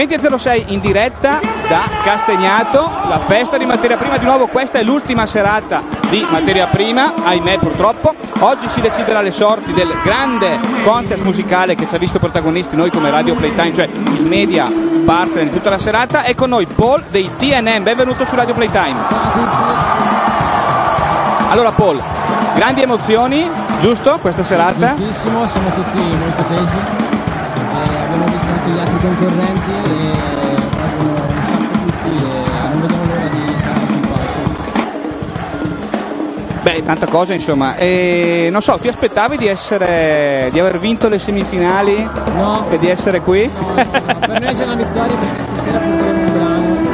20.06 in diretta da Castagnato, la festa di materia prima, di nuovo questa è l'ultima serata di materia prima, ahimè purtroppo, oggi si deciderà le sorti del grande contest musicale che ci ha visto protagonisti noi come Radio Playtime, cioè il media partner di tutta la serata, e con noi Paul dei TNM, benvenuto su Radio Playtime. Allora Paul, grandi emozioni, giusto questa serata? Giustissimo, siamo tutti molto tesi, anche gli altri concorrenti e proprio un sacco tutti e non vediamo l'ora di stare sul palco. Beh, tanta cosa insomma. E, non so, ti aspettavi di essere. di aver vinto le semifinali No, e di essere qui? no, per noi c'è una vittoria perché stasera porteremo un brano.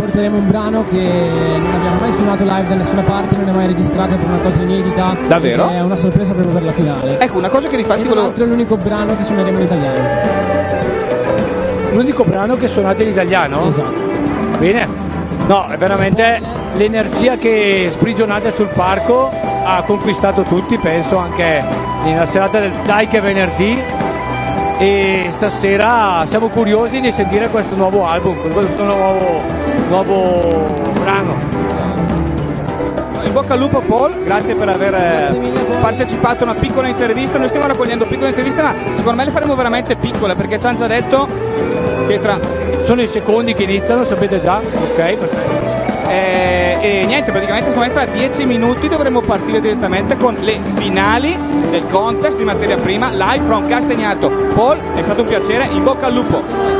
Porteremo un brano che non abbiamo mai suonato live da nessuna parte, non è mai registrato per una cosa inedita. Davvero? È una sorpresa proprio per la finale. ecco, una cosa che E infatti tra volevo. l'altro è l'unico brano che suoneremo in italiano. L'unico brano che suonate in italiano? Esatto. Bene. No, è veramente l'energia che sprigionate sul palco ha conquistato tutti, penso anche nella serata del Dai che è venerdì. E stasera siamo curiosi di sentire questo nuovo album, questo nuovo, nuovo brano. In bocca al lupo Paul, grazie per aver eh, Grazie partecipato a una piccola intervista. Noi stiamo raccogliendo piccole interviste, ma secondo me le faremo veramente piccole perché ci hanno già detto che tra. Sono i secondi che iniziano, sapete già? Ok, perfetto. eh, e niente, praticamente secondo me tra 10 minuti dovremo partire direttamente con le finali del contest di materia prima live from Castagnato. Paul, è stato un piacere, in bocca al lupo.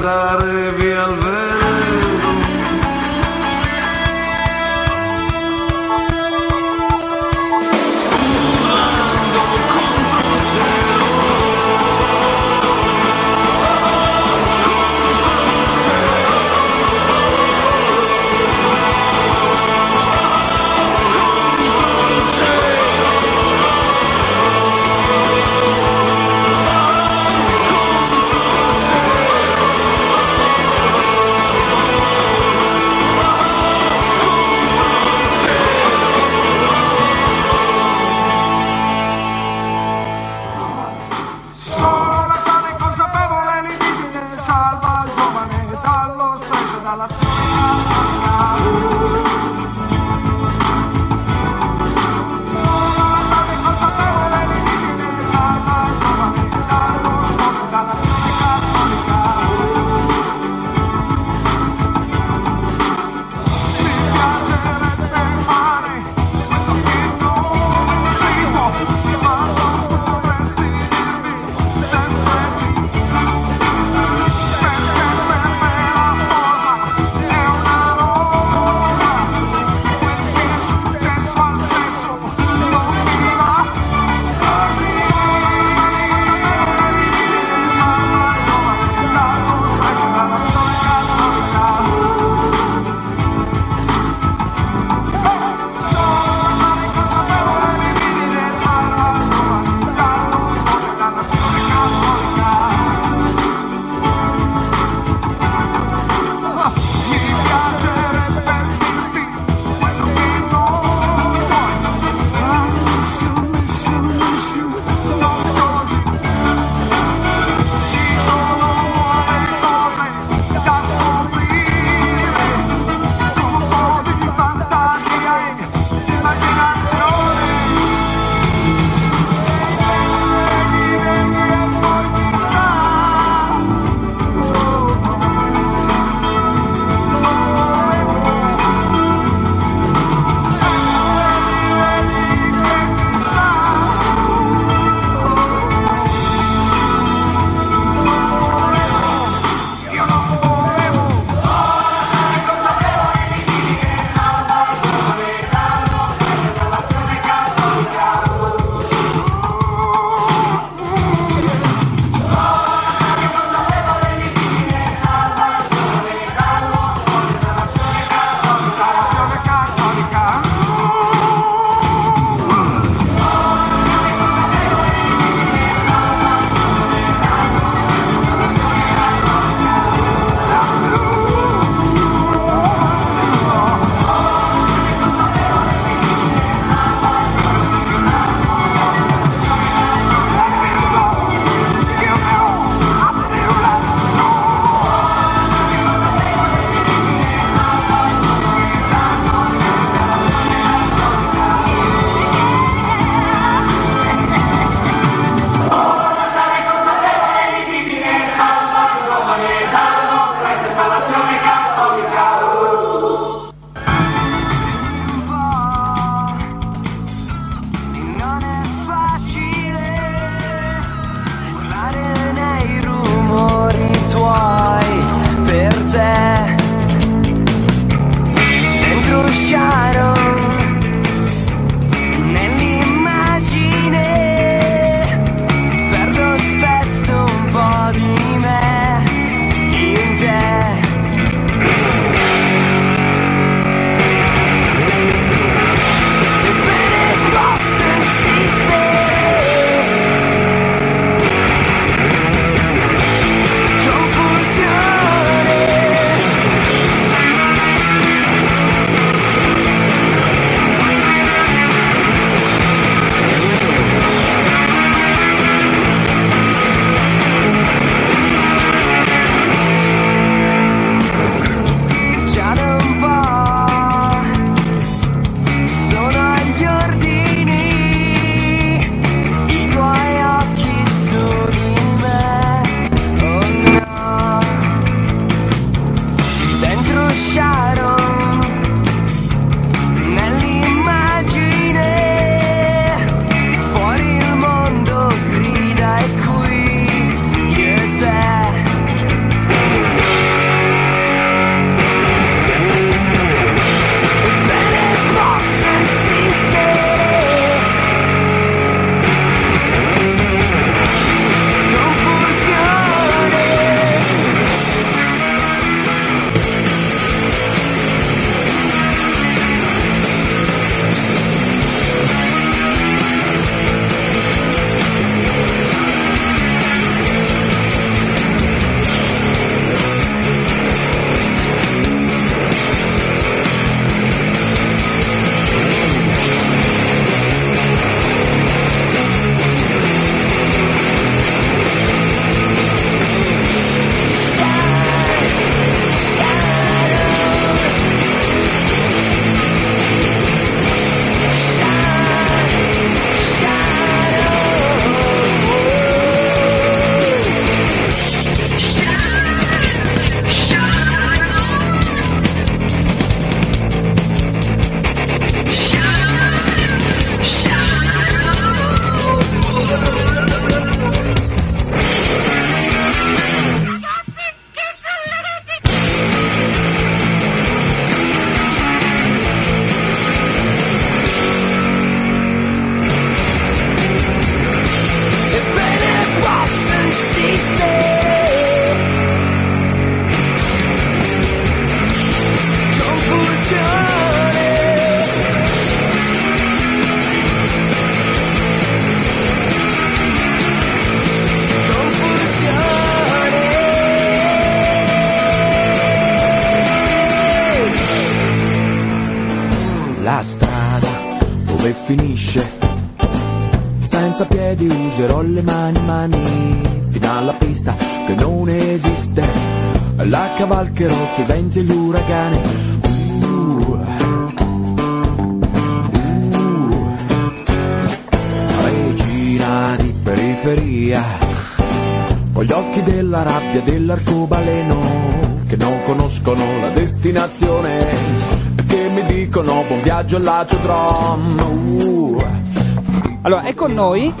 È un po' come sputare via il veleno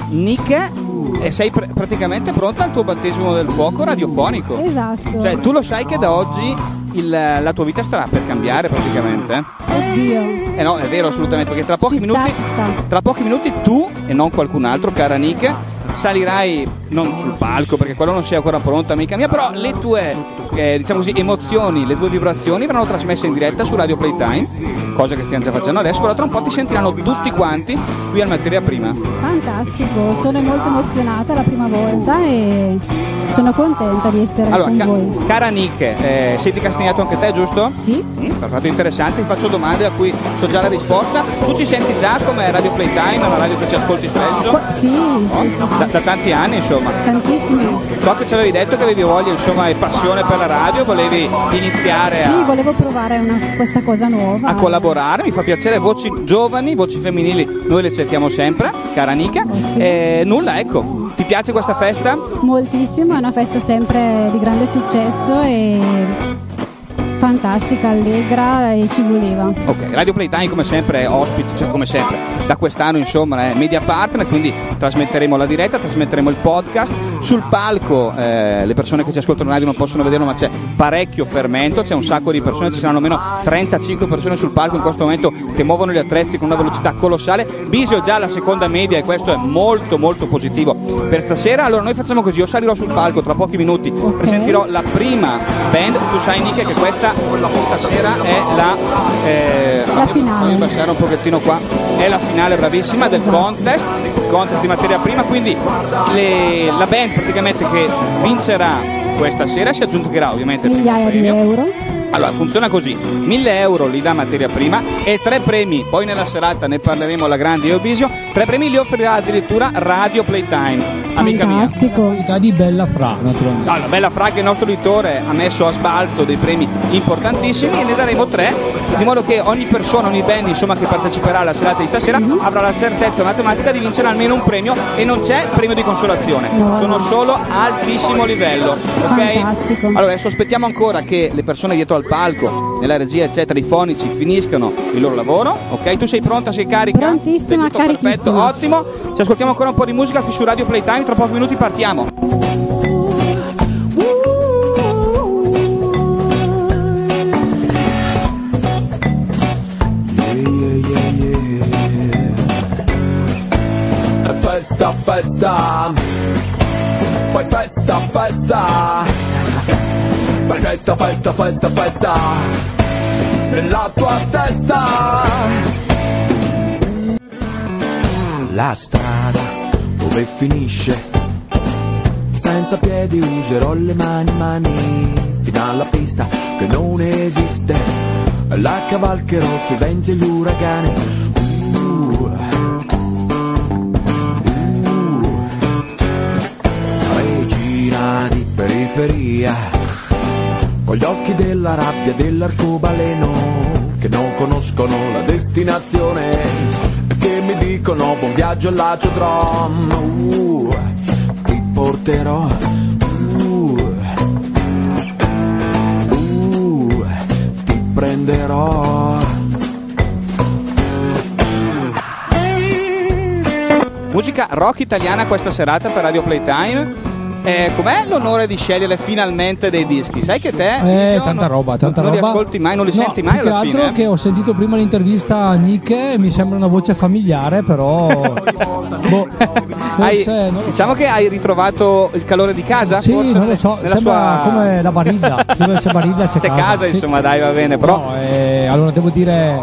noi Nick e sei pr- praticamente pronta al tuo battesimo del fuoco radiofonico. Esatto. Cioè, tu lo sai che da oggi il- la tua vita starà per cambiare praticamente? Oddio. Eh no, è vero assolutamente, perché tra pochi Ci sta, minuti ci sta. tra pochi minuti tu e non qualcun altro, cara Nick, salirai non sul palco perché quello non sei ancora pronta, amica mia, però le tue eh, diciamo così emozioni, le tue vibrazioni verranno trasmesse in diretta su Radio Playtime, cosa che stiamo già facendo adesso, però tra un po' ti sentiranno tutti quanti qui al Materia Prima. Fantastico, sono molto emozionata la prima volta e sono contenta di essere Allora, con ca- voi. cara Nick, eh, sei di Castagnato anche te, giusto? Sì, Mm, Perfetto, interessante, ti faccio domande a cui so già la risposta. Tu ci senti già come Radio Playtime, una radio che ci ascolti spesso? Qua- sì, sì, sì, Da, sì. da tanti anni, insomma. tantissimi. So che ci avevi detto che avevi voglia, insomma, e passione per la radio, volevi iniziare Sì, a, volevo provare una- questa cosa nuova. a collaborare, mi fa piacere, voci giovani, voci femminili, noi le cerchiamo sempre, cara Nica. E nulla, ecco, ti piace questa festa? Moltissimo, è una festa sempre di grande successo e fantastica, allegra e ci voleva. Ok, Radio Playtime come sempre è ospite, cioè come sempre, da quest'anno insomma è media partner, quindi trasmetteremo la diretta, trasmetteremo il podcast. Sul palco eh, le persone che ci ascoltano in radio non possono vederlo, ma c'è parecchio fermento, c'è un sacco di persone, ci saranno almeno 35 persone sul palco in questo momento che muovono gli attrezzi con una velocità colossale. Bisio già alla seconda media e questo è molto molto positivo per stasera. Allora noi facciamo così, io salirò sul palco tra pochi minuti, presenterò la prima band, tu sai Nick che questa stasera è la, eh, La finale. Fammi abbassare un pochettino qua, è la finale bravissima del Esatto. contest, contest di materia prima, quindi le- la band praticamente che vincerà questa sera si aggiungerà ovviamente Migliaia di euro. Allora, funziona così: 1000 euro li dà materia prima e tre premi. Poi nella serata ne parleremo alla grande io Bisio. Tre premi li offrirà addirittura Radio Playtime, amica mia. Fantastico. Qualità di Bella Fra, naturalmente. Allora, Bella Fra che il nostro editore ha messo a sbalzo dei premi importantissimi e ne daremo tre, di modo che ogni persona, ogni band insomma, che parteciperà alla serata di stasera Mhm. avrà la certezza matematica di vincere almeno un premio e non c'è premio di consolazione, No. sono solo altissimo livello. ok? Fantastico. Allora adesso aspettiamo ancora che le persone dietro al palco, nella regia eccetera, i fonici finiscano il loro lavoro, ok? Tu sei pronta, sei carica? Prontissima, Sei tutto perfetto, carichissima. ottimo. Ci ascoltiamo ancora un po' di musica qui su Radio Playtime, tra pochi minuti partiamo. Festa, festa, fai festa, festa, fai festa, festa, festa, festa, nella tua testa. La strada dove finisce, senza piedi userò le mani, mani, fino alla pista che non esiste, la cavalcherò sui venti e gli uragani. Uh. di periferia, con gli occhi della rabbia dell'arcobaleno, che non conoscono la destinazione, e che mi dicono buon viaggio all'aciodrom, uh, ti porterò, uh, uh, ti prenderò. Musica rock italiana questa serata per Radio Playtime. Eh, com'è l'onore di scegliere finalmente dei dischi? Sai che te Eh, Dio, tanta non- roba, tanta non roba. li ascolti mai, non li No, senti mai più che alla altro fine. eh? che ho sentito prima l'intervista a Nick e mi sembra una voce familiare, però boh, Hai- non diciamo che hai ritrovato il calore di casa? Sì, forse, non lo so, sembra sua- come la Barilla, dove c'è Barilla c'è, C'è casa, sì. insomma, dai, va bene, però No, eh, allora devo dire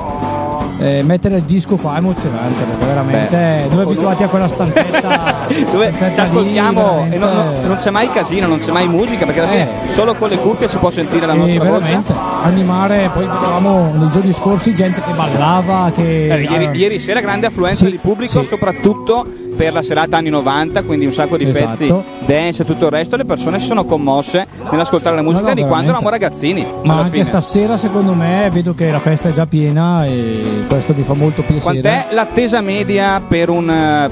eh, mettere il disco qua è emozionante perché veramente noi abituati a quella stanzetta dove stanzetta ci ascoltiamo lì, e non, non- non c'è mai casino, non c'è mai musica, perché alla fine Eh. solo con le cuffie si può sentire la nostra voce. veramente animare poi vedevamo nei giorni scorsi gente che ballava che Eh, ieri, ieri sera grande affluenza Sì, di pubblico, sì. soprattutto per la serata anni 90, quindi un sacco di Esatto. pezzi dance e tutto il resto, le persone si sono commosse nell'ascoltare la musica no, di quando eravamo ragazzini. Ma anche fine. stasera, secondo me, vedo che la festa è già piena e questo mi fa molto piacere. Quant'è l'attesa media per un eh,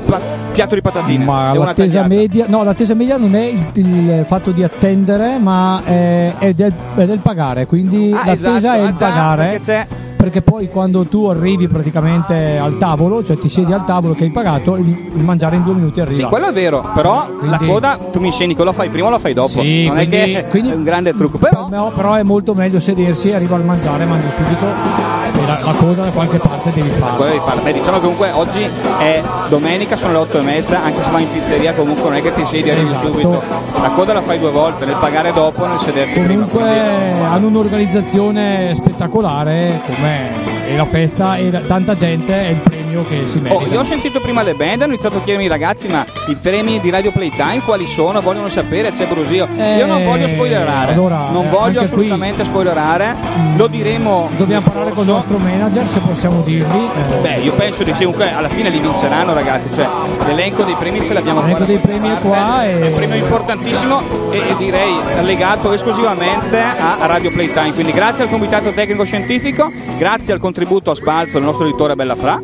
piatto di patatine? Ma l'attesa media, no, l'attesa media non è il, il fatto di attendere, ma è, è del, è del pagare. Quindi Ah, l'attesa esatto, è il già, pagare. perché c'è- Perché poi quando tu arrivi praticamente al tavolo, cioè ti siedi al tavolo che hai pagato, il, il mangiare in due minuti arriva. Sì, quello è vero, però la Quindi- coda tu mi insegni che lo fai prima o lo fai dopo. Sì, non quindi- è che quindi- è un grande trucco, però No, però è molto meglio sedersi, arriva al mangiare, mangi subito e la, la coda da qualche parte devi farla. quello. Beh, diciamo che comunque oggi è domenica, sono le 8 e mezza, anche se vai in pizzeria comunque non è che ti siedi arrivi Esatto. subito. La coda la fai due volte, nel pagare dopo e nel sederti prima. Comunque hanno un'organizzazione spettacolare com'è e la festa e tanta gente è il premio che si merita. Oh, io ho sentito prima le band, hanno iniziato a chiedermi ragazzi, ma i premi di Radio Playtime quali sono? Vogliono sapere, c'è brusio. io non Eh, voglio spoilerare, allora, non eh, voglio anche qui- assolutamente spoilerare, lo diremo. Dobbiamo parlare con corso. il nostro manager se possiamo dirvi. eh, Beh, io penso che comunque alla fine li vinceranno ragazzi, cioè l'elenco dei premi ce l'abbiamo qua. L'elenco dei premi è qua È un premio importantissimo e, e direi legato esclusivamente a a Radio Playtime. Quindi grazie al comitato tecnico scientifico, grazie al contributo a Sbalzo del nostro editore Bella Fra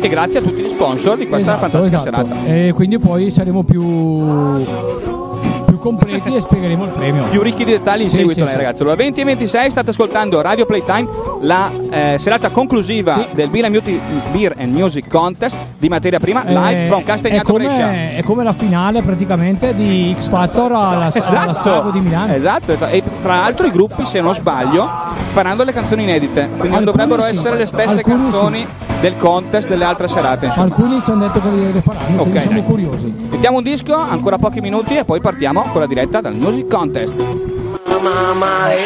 e grazie a tutti gli sponsor di questa esatto, fantastica esatto. serata. E quindi poi saremo più completi e spiegheremo il premio. Più ricchi di dettagli in Sì, seguito, sì, sì. ragazzi. Allora, 20 e 26 state ascoltando Radio Playtime, la eh, serata conclusiva del Beer and, Muti- Beer and Music Contest di materia prima, Eh, live from è, Castagnato Brescia. come, è come la finale praticamente di X Factor alla, alla Sago di Milano. Esatto, esatto. e tra l'altro i gruppi, se non sbaglio, faranno le canzoni inedite, quindi non dovrebbero essere le stesse Alcuni canzoni del contest delle altre serate. insomma. Alcuni ci hanno detto che le faranno, Ok, quindi siamo dai. curiosi. Mettiamo un disco, ancora pochi minuti e poi partiamo con la diretta dal Music Contest. Mamma e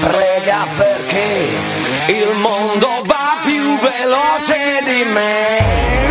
prega perché il mondo va più veloce di me.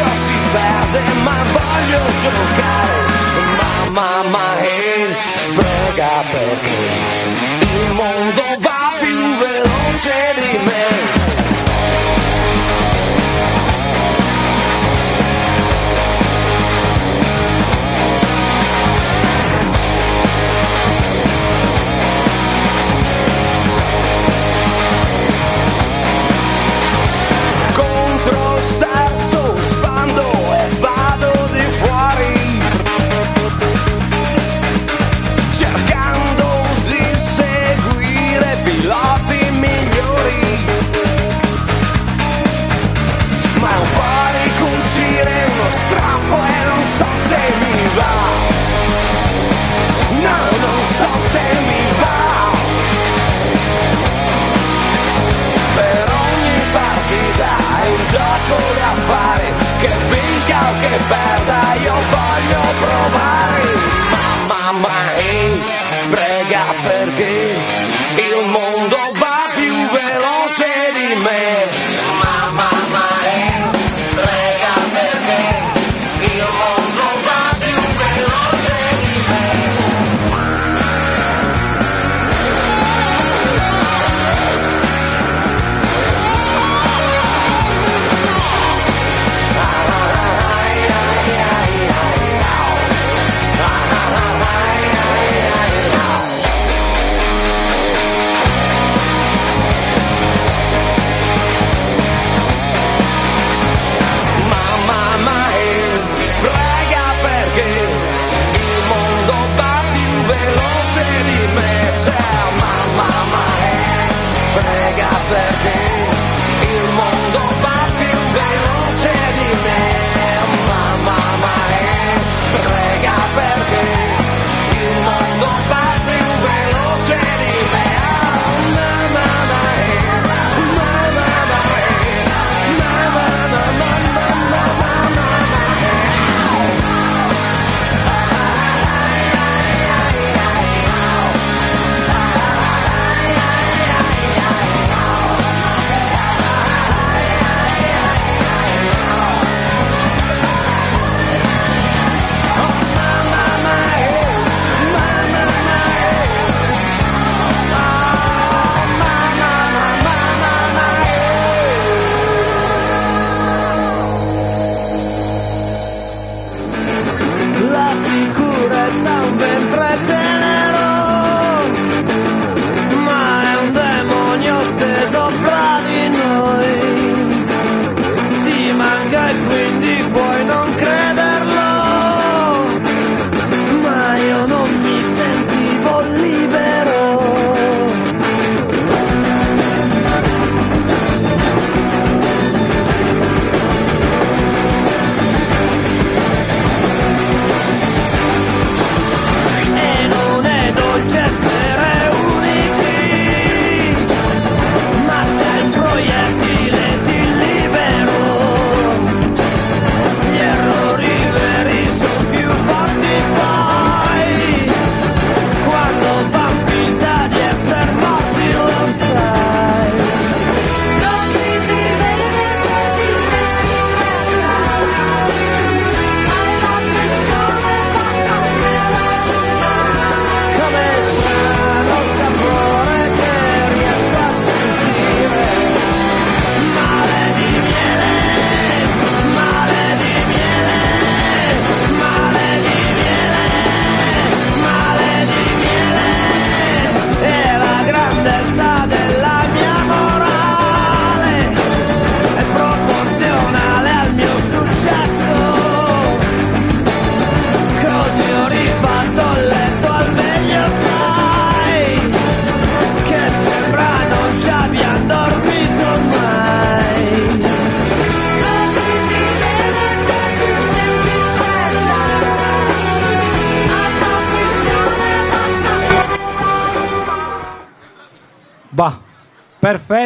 O si perde ma voglio giocare. Mamma ma eh, prega perché il mondo va più veloce di me fare che vinca o che perda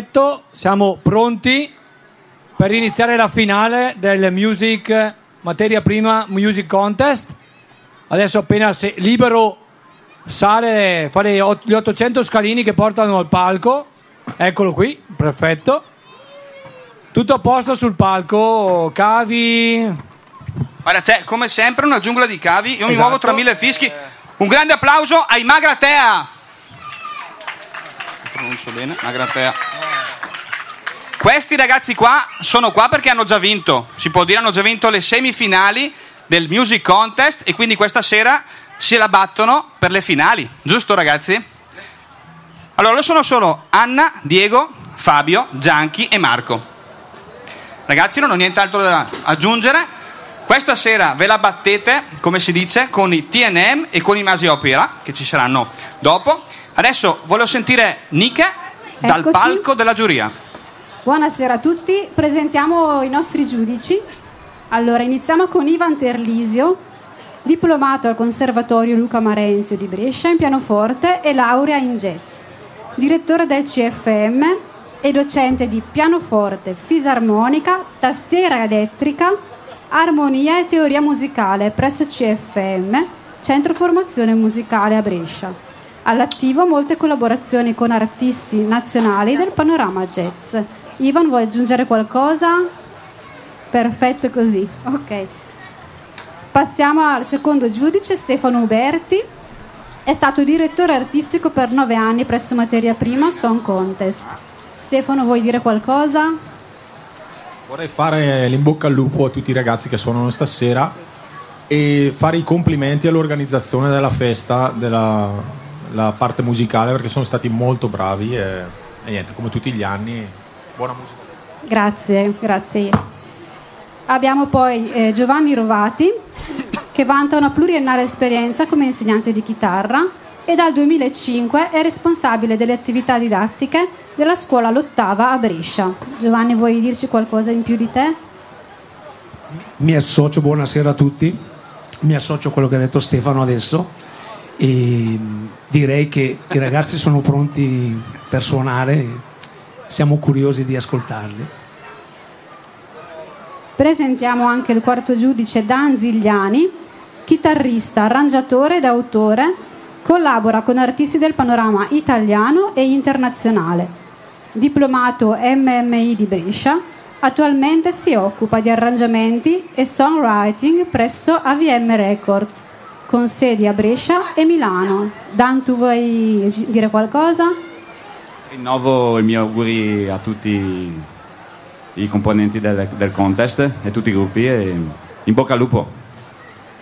perfetto, siamo pronti per iniziare la finale del Music Materia Prima Music Contest. Adesso appena se- libero sale, fare gli 800 scalini che portano al palco. Eccolo qui, perfetto. Tutto a posto sul palco, cavi. Guarda, c'è come sempre una giungla di cavi. Io mi Esatto. muovo tra mille fischi. Un grande applauso ai Magratea. Pronuncio bene, Magratea. Questi ragazzi qua sono qua perché hanno già vinto, si può dire, hanno già vinto le semifinali del Music Contest e quindi questa sera se la battono per le finali, giusto ragazzi? Allora, lo sono solo Anna, Diego, Fabio, Gianchi e Marco. Ragazzi, non ho nient'altro da aggiungere. Questa sera ve la battete, come si dice, con i TNM e con i Masi Opera, che ci saranno dopo. Adesso voglio sentire Nica dal Eccoci. palco della giuria. Buonasera a tutti, presentiamo i nostri giudici. Allora, iniziamo con Ivan Terlisio, diplomato al Conservatorio Luca Marenzio di Brescia in pianoforte e laurea in jazz, direttore del CFM e docente di pianoforte, fisarmonica, tastiera elettrica, armonia e teoria musicale presso CFM, Centro Formazione Musicale a Brescia. All'attivo molte collaborazioni con artisti nazionali del panorama jazz. Ivan vuoi aggiungere qualcosa? Perfetto così, ok. Passiamo al secondo giudice, Stefano Uberti. È stato direttore artistico per nove anni presso Materia Prima Song Contest. Stefano, vuoi dire qualcosa? Vorrei fare l'in bocca al lupo a tutti i ragazzi che suonano stasera e fare i complimenti all'organizzazione della festa, della la parte musicale, perché sono stati molto bravi e, e niente, come tutti gli anni, buona musica. Grazie, grazie. Abbiamo poi eh, Giovanni Rovati, che vanta una pluriennale esperienza come insegnante di chitarra e dal 2005 è responsabile delle attività didattiche della scuola L'Ottava a Brescia. Giovanni, vuoi dirci qualcosa in più di te? Mi associo, buonasera a tutti, mi associo a quello che ha detto Stefano adesso e mh, direi che i ragazzi sono pronti per suonare, siamo curiosi di ascoltarli. Presentiamo anche il quarto giudice Dan Zigliani, chitarrista, arrangiatore ed autore, collabora con artisti del panorama italiano e internazionale. Diplomato MMI di Brescia, attualmente si occupa di arrangiamenti e songwriting presso AVM Records, con sedi a Brescia e Milano. Dan, tu vuoi dire qualcosa? Rinnovo i miei auguri a tutti i componenti del, del contest e tutti i gruppi e in bocca al lupo.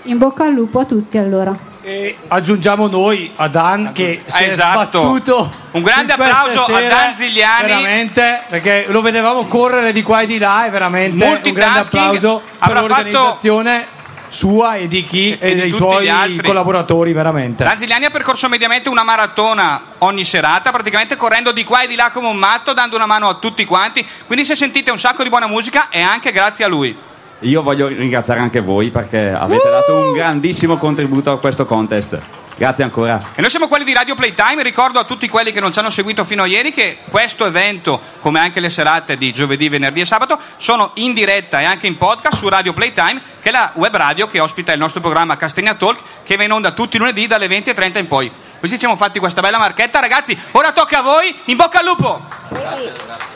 In bocca al lupo a tutti allora. E aggiungiamo noi a Dan che si è Esatto. sbattuto. Un grande applauso a Dan Zigliani. Veramente, perché lo vedevamo correre di qua e di là e veramente un grande applauso per l'organizzazione sua e di chi e, di dei suoi collaboratori veramente. Danzigliani ha percorso mediamente una maratona ogni serata, praticamente correndo di qua e di là come un matto, dando una mano a tutti quanti. Quindi se sentite un sacco di buona musica è anche grazie a lui. Io voglio ringraziare anche voi perché avete dato un grandissimo contributo a questo contest. Grazie ancora. E noi siamo quelli di Radio Playtime, ricordo a tutti quelli che non ci hanno seguito fino a ieri che questo evento, come anche le serate di giovedì, venerdì e sabato, sono in diretta e anche in podcast su Radio Playtime, che è la web radio che ospita il nostro programma Castegna Talk, che va in onda tutti i lunedì dalle 20.30 in poi. Così ci siamo fatti questa bella marchetta, ragazzi. Ora tocca a voi, in bocca al lupo!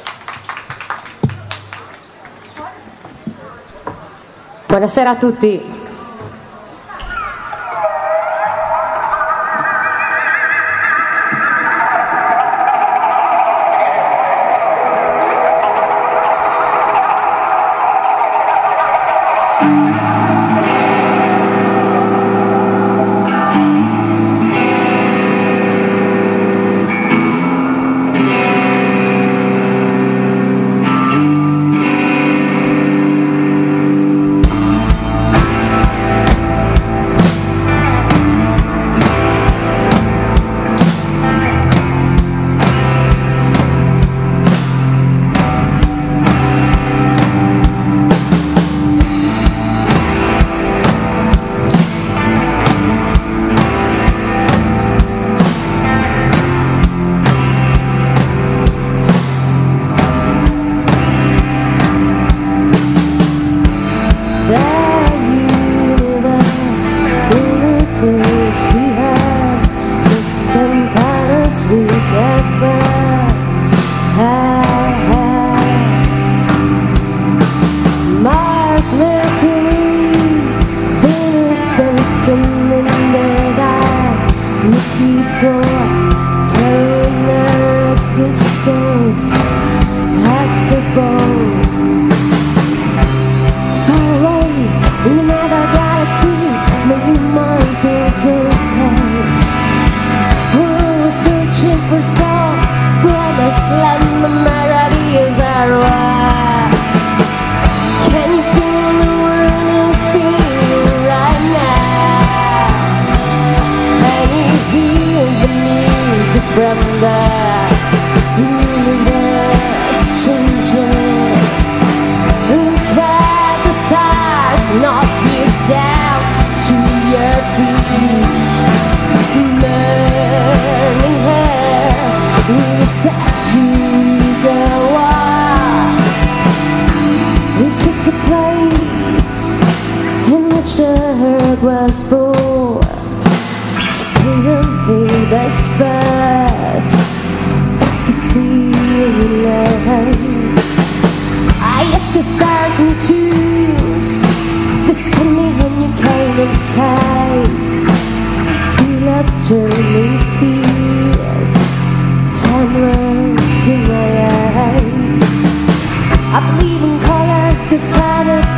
Buonasera a tutti.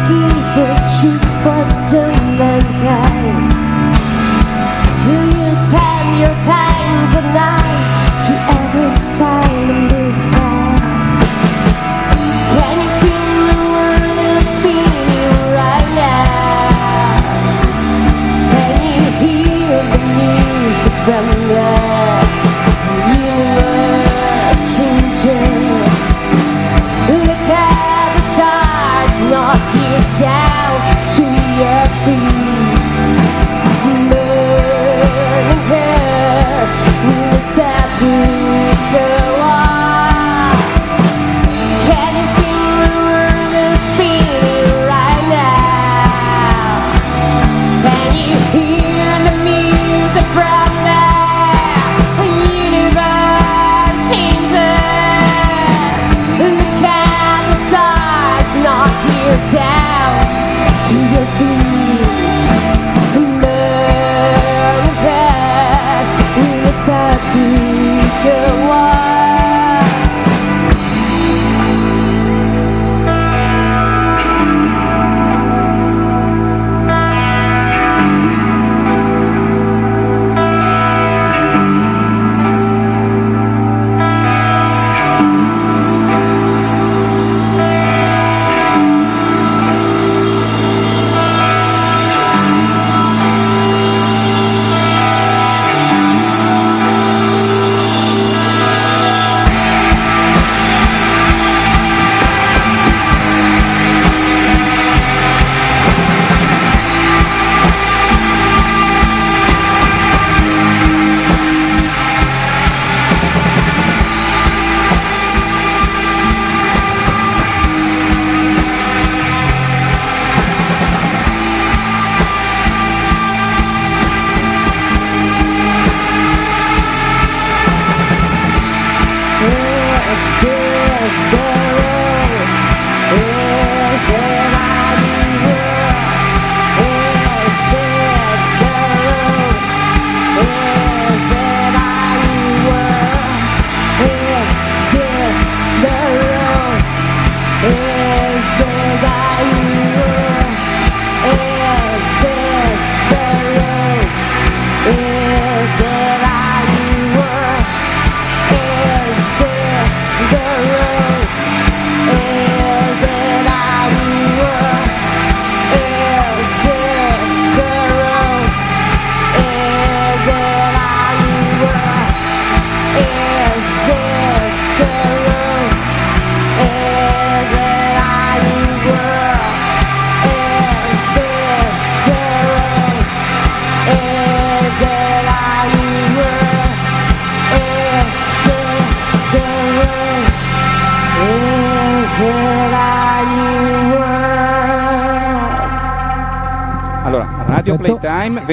Keep the truth for to mankind. You spend your time tonight to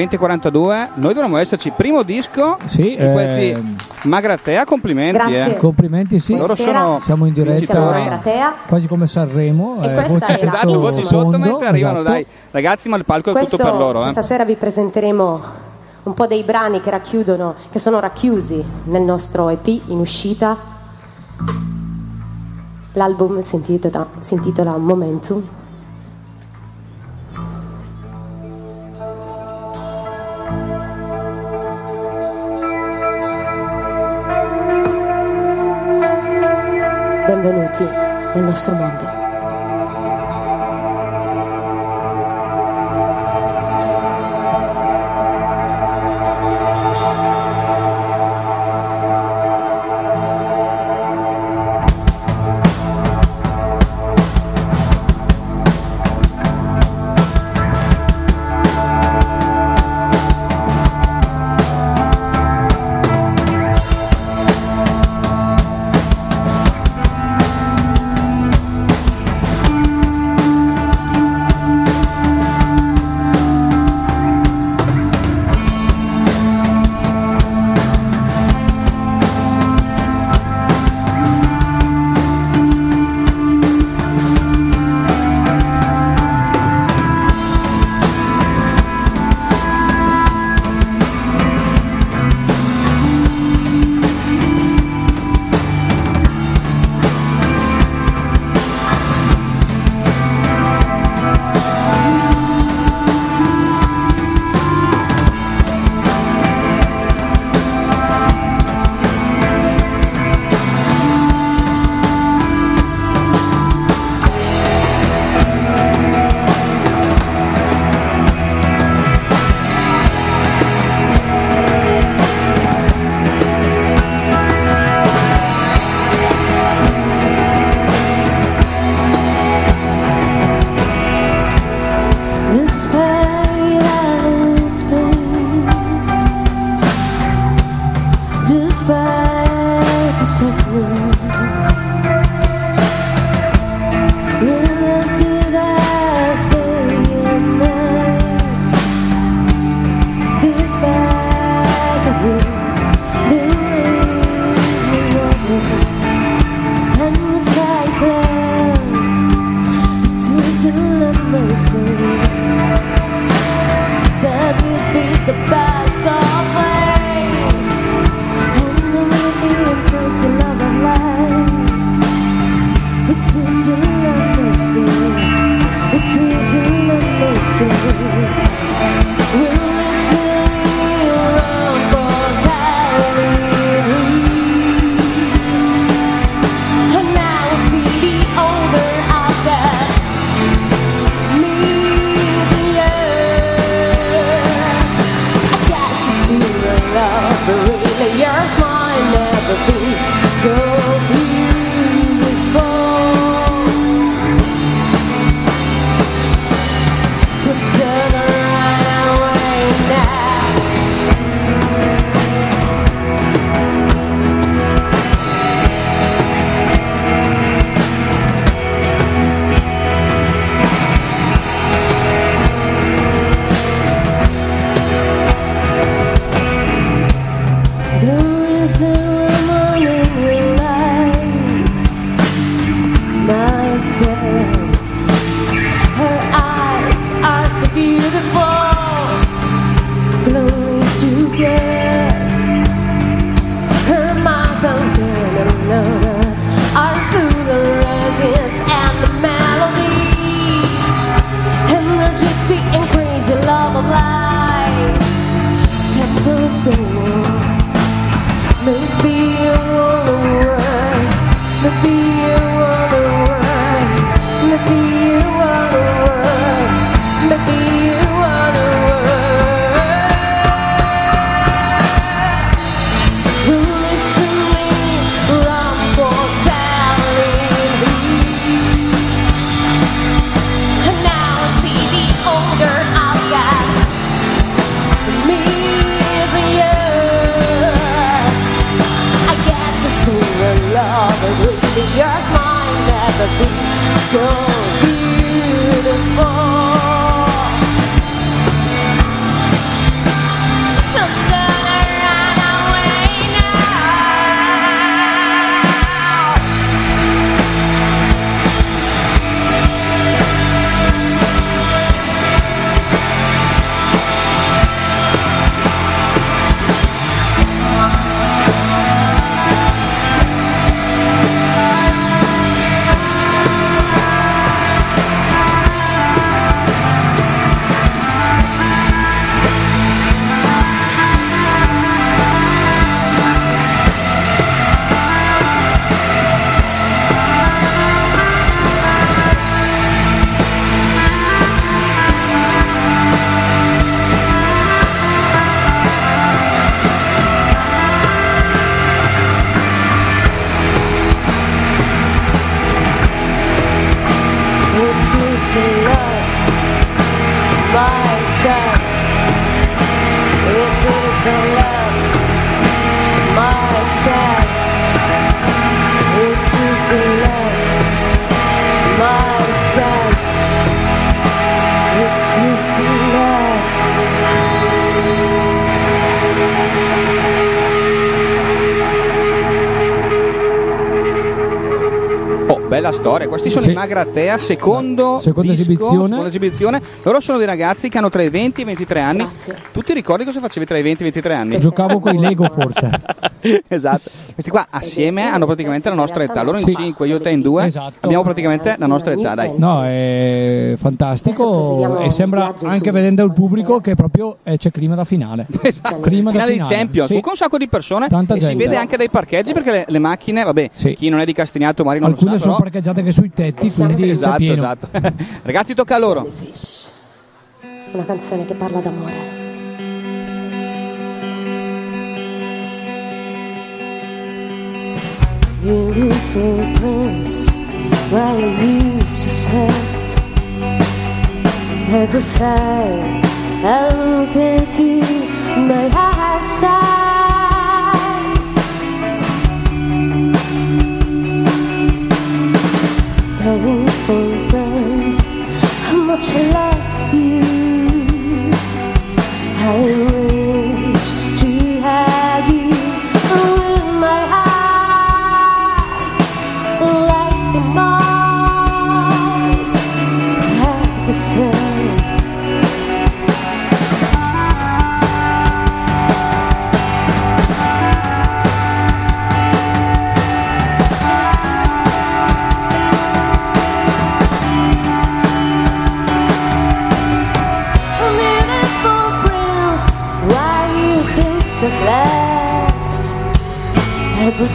2042. Noi dovremmo esserci. Primo disco sì, di questi eh... Magratea, complimenti. Eh. Complimenti, sì. Siamo in diretta quasi come Sanremo. E eh, voci era. esatto, voci sotto mentre esatto. arrivano esatto. dai ragazzi, ma il palco è Questo, tutto per loro. Eh. Stasera vi presenteremo un po' dei brani che racchiudono, che sono racchiusi nel nostro EP in uscita. L'album si intitola, si intitola Momentum nel nostro mondo. Questi sono Sì. i Magratea, secondo Seconda disco, esibizione. seconda esibizione. Loro sono dei ragazzi che hanno tra i 20 e i 23 anni. Tu ti ricordi cosa facevi tra i 20 e i 23 anni? Giocavo con i Lego forse. esatto. Questi qua assieme hanno praticamente la nostra età. Loro in Sì. 5, io e te in 2. Esatto. Abbiamo praticamente la nostra età, dai. No, è fantastico e sembra anche vedendo il pubblico che proprio eh, c'è clima da finale. Clima da Esatto. Finale di finale. Champions, Sì. comunque un sacco di persone Tanta e si gente. vede anche dai parcheggi perché le, le macchine, vabbè, chi non è di Castagnato Mari non Alcune lo sa, sono però- parcheggiate anche sui tetti, quindi esatto, pieno. esatto. Ragazzi, tocca a loro. Una canzone che parla d'amore. Beautiful place where you used to sit. Every time I look at you, my heart sighs. Beautiful place, how much I love you. I wish Every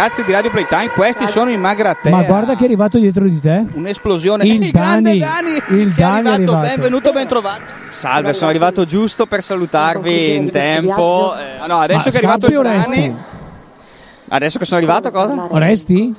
ragazzi di Radio Playtime, questi Cazzo. sono in Magratea. Ma guarda che è arrivato dietro di te. Un'esplosione. Il, il Dani, Dani. Il Dani arrivato. è arrivato. Benvenuto, bentrovato. Salve, sono arrivato giusto per salutarvi in tempo. Eh, no, adesso Ma che è arrivato il Dani... Adesso che sono arrivato, cosa? Resti?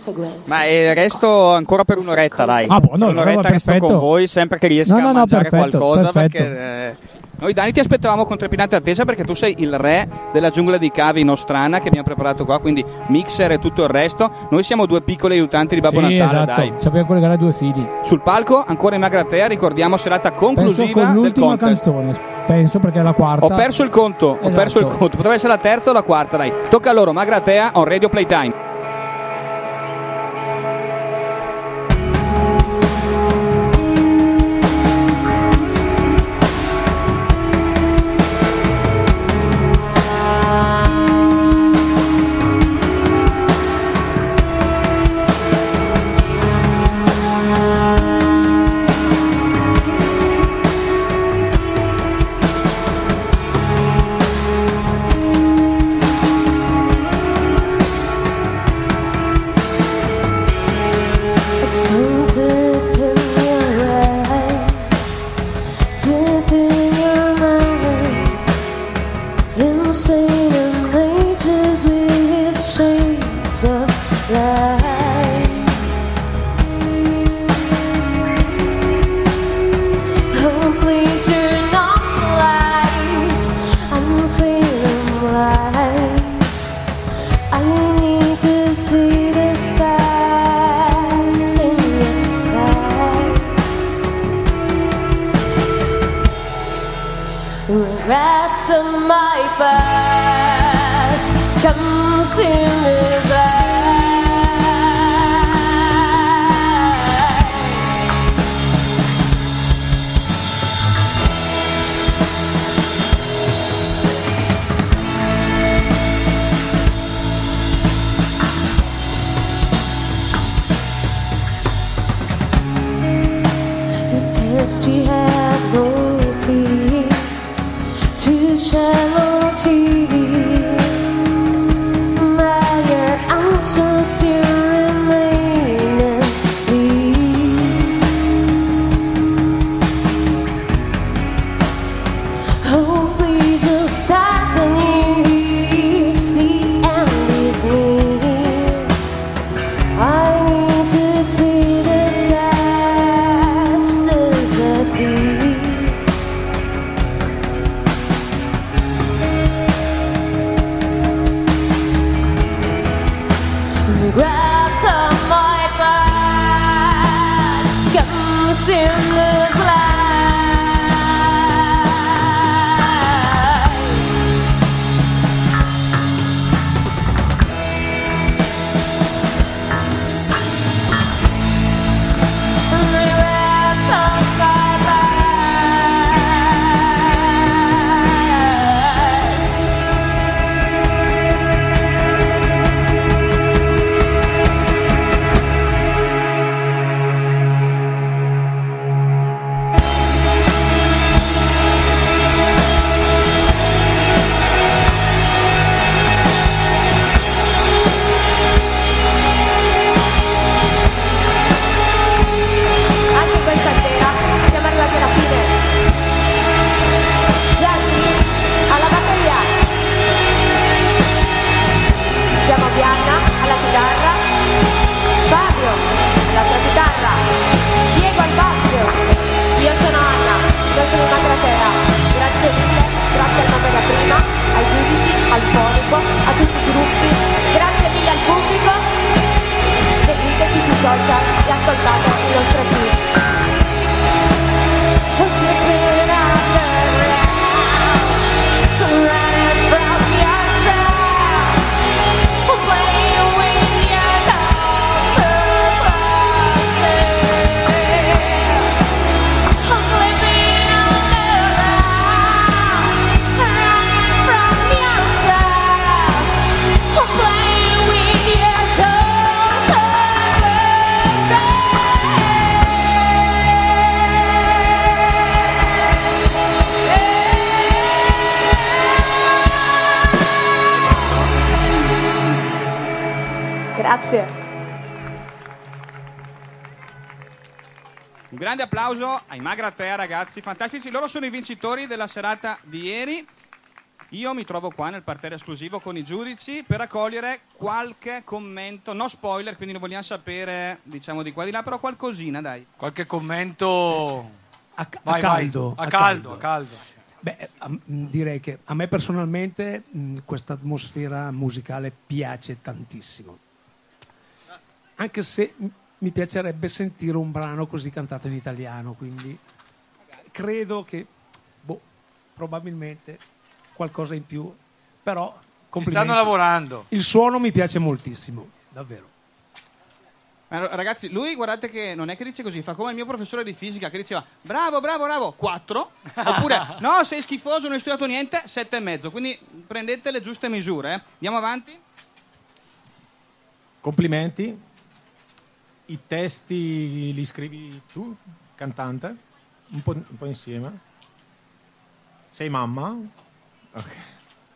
Ma eh, resto ancora per un'oretta, dai. Ah, buono, un'oretta allora, resto perfetto. con voi, sempre che riesca no, no, a mangiare no, perfetto, qualcosa. Perfetto. Perché, eh, noi Dani ti aspettavamo con trepidante attesa perché tu sei il re della giungla di cavi nostrana che abbiamo preparato qua, quindi mixer e tutto il resto. Noi siamo due piccoli aiutanti di Babbo sì, Natale, esatto. dai. Sappiamo collegare due fili. Sul palco ancora in Magratea, ricordiamo serata conclusiva Penso con l'ultima canzone. Penso perché è la quarta. Ho perso il conto, esatto. ho perso il esatto. conto. Potrebbe essere la terza o la quarta, dai. Tocca a loro, Magratea on Radio Playtime. fantastici. Loro sono i vincitori della serata di ieri. Io mi trovo qua nel parterre esclusivo con i giudici per accogliere qualche commento, no spoiler, quindi non vogliamo sapere diciamo di qua di là, però qualcosina dai. Qualche commento a, ca- vai, a caldo, vai. A, a caldo. A caldo. Beh, direi che a me personalmente questa atmosfera musicale piace tantissimo. Anche se mi piacerebbe sentire un brano così cantato in italiano, quindi credo che boh, probabilmente qualcosa in più, però complimenti. stanno lavorando. Il suono mi piace moltissimo, davvero. Ragazzi, lui guardate che non è che dice così, fa come il mio professore di fisica che diceva bravo, bravo, bravo, 4. Oppure no, sei schifoso, non hai studiato niente, sette e mezzo. Quindi prendete le giuste misure. eh. Andiamo avanti. Complimenti. I testi li scrivi tu, cantante? Un po', un po' insieme? Sei mamma? Ok.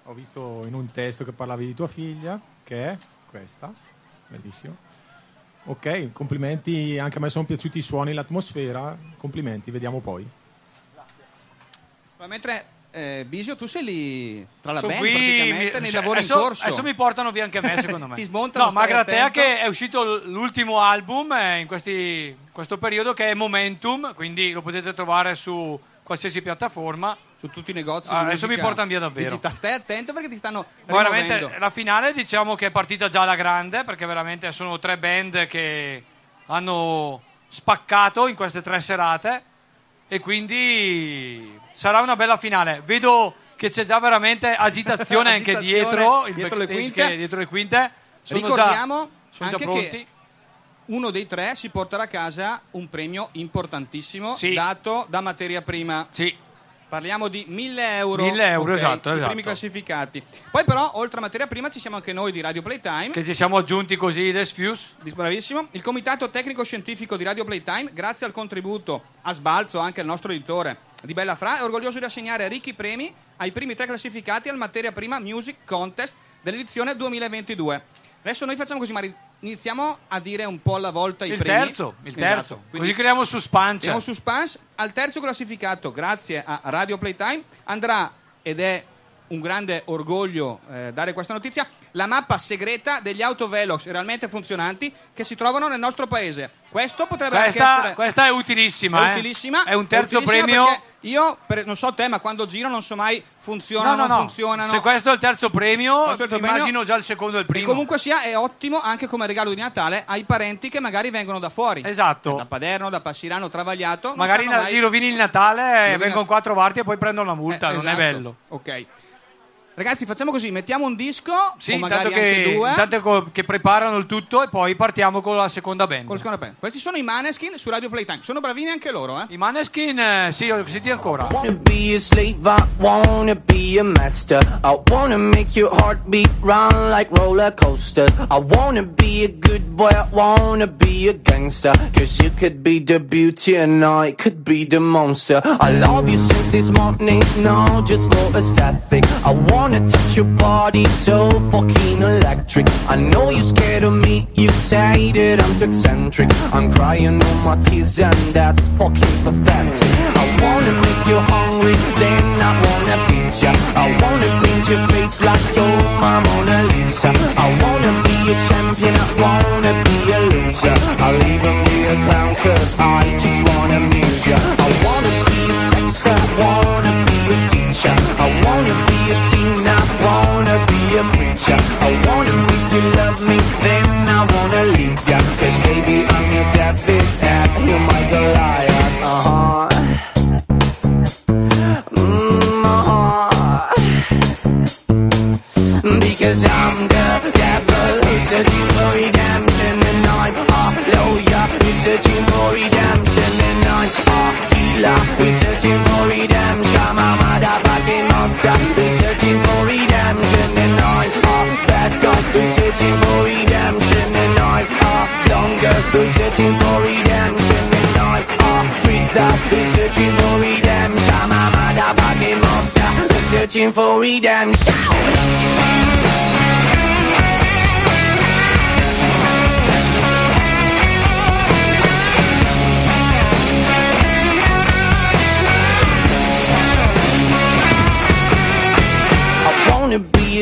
Ho visto in un testo che parlavi di tua figlia, che è questa. Bellissimo. Ok, complimenti. Anche a me sono piaciuti i suoni, l'atmosfera. Complimenti, vediamo poi. Ma mentre eh, Bisio, tu sei lì tra la Sono band qui, praticamente mi- nei lavori adesso, in corso. adesso mi portano via anche me, secondo me. Ti smontano, No, Magratea attento. che è uscito l'ultimo album eh, in questi- questo periodo che è Momentum, quindi lo potete trovare su qualsiasi piattaforma. Su tutti i negozi. Ah, adesso mi portano via davvero. digitale. Stai attento perché ti stanno Ma veramente la finale diciamo che è partita già alla grande perché veramente sono tre band che hanno spaccato in queste tre serate e quindi sarà una bella finale. Vedo che c'è già veramente agitazione anche dietro, il dietro le che- dietro le quinte. Sono Ricordiamo già, sono già uno dei tre si porterà a casa un premio importantissimo Sì. dato da materia prima. Sì. Parliamo di 1000 euro. 1000 euro, ok, esatto, I esatto. primi classificati. Poi, però, oltre a materia prima, ci siamo anche noi di Radio Playtime. Che ci siamo aggiunti così des Fuse. Bravissimo. Il comitato tecnico scientifico di Radio Playtime, grazie al contributo a sbalzo anche al nostro editore di Bella Fra, è orgoglioso di assegnare ricchi premi ai primi tre classificati al materia prima Music Contest dell'edizione 2022. Adesso noi facciamo così, Mari. Iniziamo a dire un po' alla volta i Il premi. terzo, il Esatto. terzo. Quindi Così creiamo suspense. Creiamo suspense. Al terzo classificato, grazie a Radio Playtime, andrà ed è un grande orgoglio eh, dare questa notizia, la mappa segreta degli autovelox realmente funzionanti che si trovano nel nostro paese. Questo potrebbe Questa, essere questa è utilissima. è eh. utilissima. È un terzo premio. Io, per- non so te, ma quando giro non so mai funzionano, No, no, non no. funzionano. Se questo è il terzo premio, è il terzo premio. immagino già il secondo e il E primo. comunque sia, è ottimo anche come regalo di Natale ai parenti che magari vengono da fuori. Esatto. Da Paderno, da Passirano, Travagliato. Magari na- mai- gli rovini il Natale e Rovina- vengono qua a trovarti e poi prendono la multa. Eh, non è esatto. bello. Ok. Ragazzi, facciamo così: mettiamo un disco, Sì, o magari intanto anche che, due. intanto che preparano il tutto e poi partiamo con la seconda band. Con la seconda band. Questi sono i Maneskin su Radio Playtime. Sono bravini anche loro, eh? I Maneskin, eh, sì, ho sentito ancora. wanna be a slave, I wanna be a master. I wanna make your heartbeat run like roller coasters. I wanna be a good boy, I wanna be a gangster. Cause you could be the beauty and I could be the monster. I love you since this morning, no, just for aesthetic. I wanna touch your body so fucking electric. I know you're scared of me, you say that I'm too eccentric. I'm crying all my tears and that's fucking pathetic. I wanna make you hungry, then I wanna feed ya. I wanna paint your face like you're my Mona Lisa. I wanna be a champion, I wanna be a loser. I'll even be a clown cause I just wanna ya. I wanna be a sexter, I wanna be a teacher. I wanna be be a preacher. I wanna make you love me, then I wanna leave ya. Cause baby I'm your David and you're my Goliath. Uh-huh. Mm, uh-huh. Because I'm the devil who's searching for redemption And I'm a lawyer who's searching for redemption And I'm a healer who's searching for redemption I'm a motherfucking monster guy searching for redemption And I'm a longer who's searching for redemption And I'm a freak that who's searching for redemption. I'm a motherfucking monster. Who's searching for redemption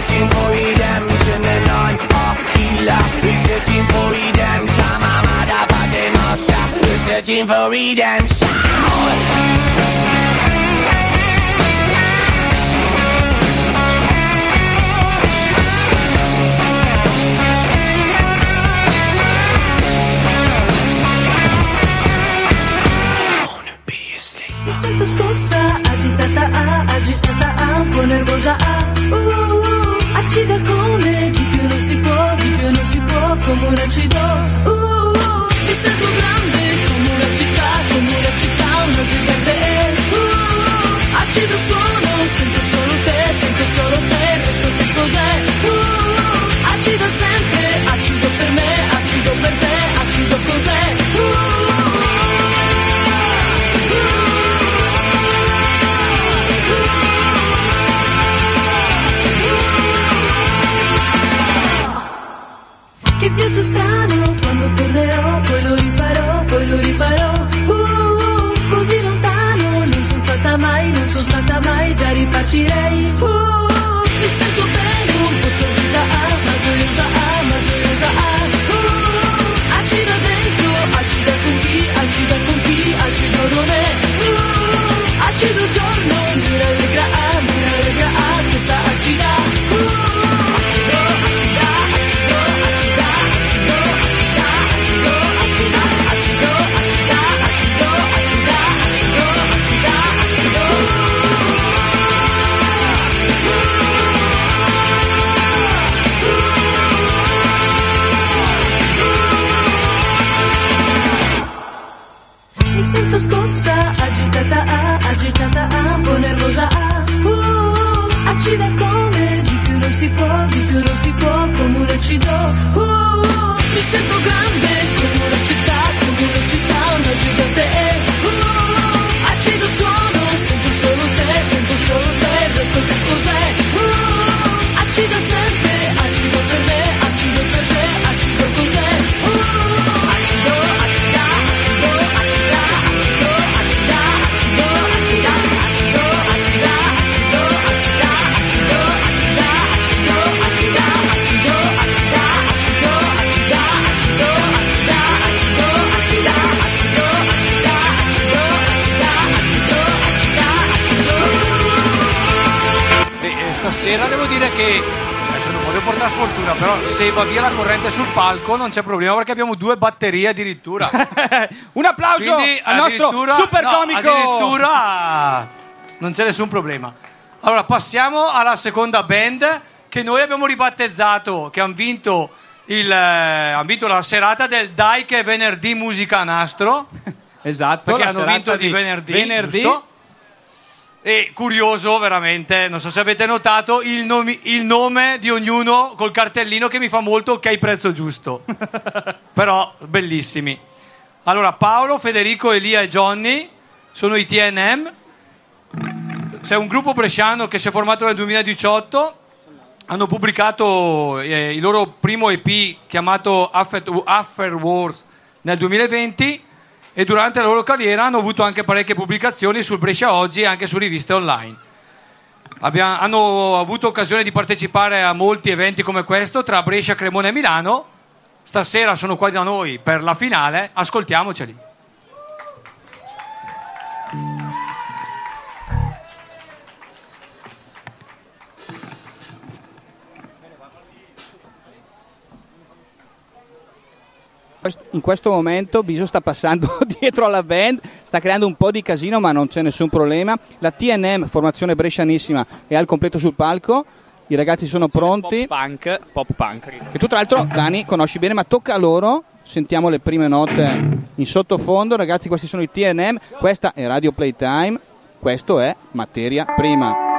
researching for redemption. And I'm a healer, researching for redemption. I'm a motherfucking monster, researching for redemption. Mi sento scossa, agitata, ah, agitata, ah, un po' nervosa, ah, uh, uh, acida come di più non si può, di più non si può, come un acido, uh, uh, mi sento grande come una città, come una città, una gigante, uh, uh, acido sono, sento solo te, sento solo te, questo che cos'è, uh, uh, acido sempre, acido per me, acido per te, acido cos'è, uh, viaggio strano, quando tornerò, poi lo rifarò, poi lo rifarò. Uh, uh, così lontano, non sono stata mai, non sono stata mai, già ripartirei. Uh, uh, mi sento bene, un po' stordita, ah, ma gioiosa, ah, ma gioiosa, ah. Uh, uh, acida dentro, acida con chi, acida con chi, acido non è. Uh, uh, acido giorno, scossa, agitata, ah, agitata, ah, un po' nervosa, ah, uh, uh, acida come di più non si può, di più non si può, come un acido, uh, uh, mi sento grande stasera devo dire che adesso non voglio portare sfortuna, però se va via la corrente sul palco non c'è problema perché abbiamo due batterie addirittura. Un applauso Quindi, al nostro super no, comico. Addirittura non c'è nessun problema. Allora passiamo alla seconda band che noi abbiamo ribattezzato, che hanno vinto, il, eh, han vinto la serata del Dai che è venerdì musica a nastro. Esatto, perché hanno vinto di, di venerdì. venerdì. E curioso veramente, non so se avete notato il, nomi- il nome di ognuno col cartellino che mi fa molto ok prezzo giusto. Però bellissimi. Allora Paolo, Federico, Elia e Johnny sono i TNM. C'è un gruppo bresciano che si è formato nel 2018. Hanno pubblicato eh, il loro primo EP chiamato After, After Wars nel 2020 e durante la loro carriera hanno avuto anche parecchie pubblicazioni sul Brescia Oggi e anche su riviste online. Abbia- hanno avuto occasione di partecipare a molti eventi come questo tra Brescia, Cremona e Milano. Stasera sono qua da noi per la finale, ascoltiamoceli. in questo momento Biso sta passando dietro alla band, sta creando un po' di casino ma non c'è nessun problema. La TNM, formazione brescianissima, è al completo sul palco. I ragazzi sono pronti. Pop punk, pop punk. E tu tra l'altro Dani conosci bene, ma tocca a loro. Sentiamo le prime note in sottofondo. Ragazzi, questi sono i TNM. Questa è Radio Playtime. Questo è Materia Prima.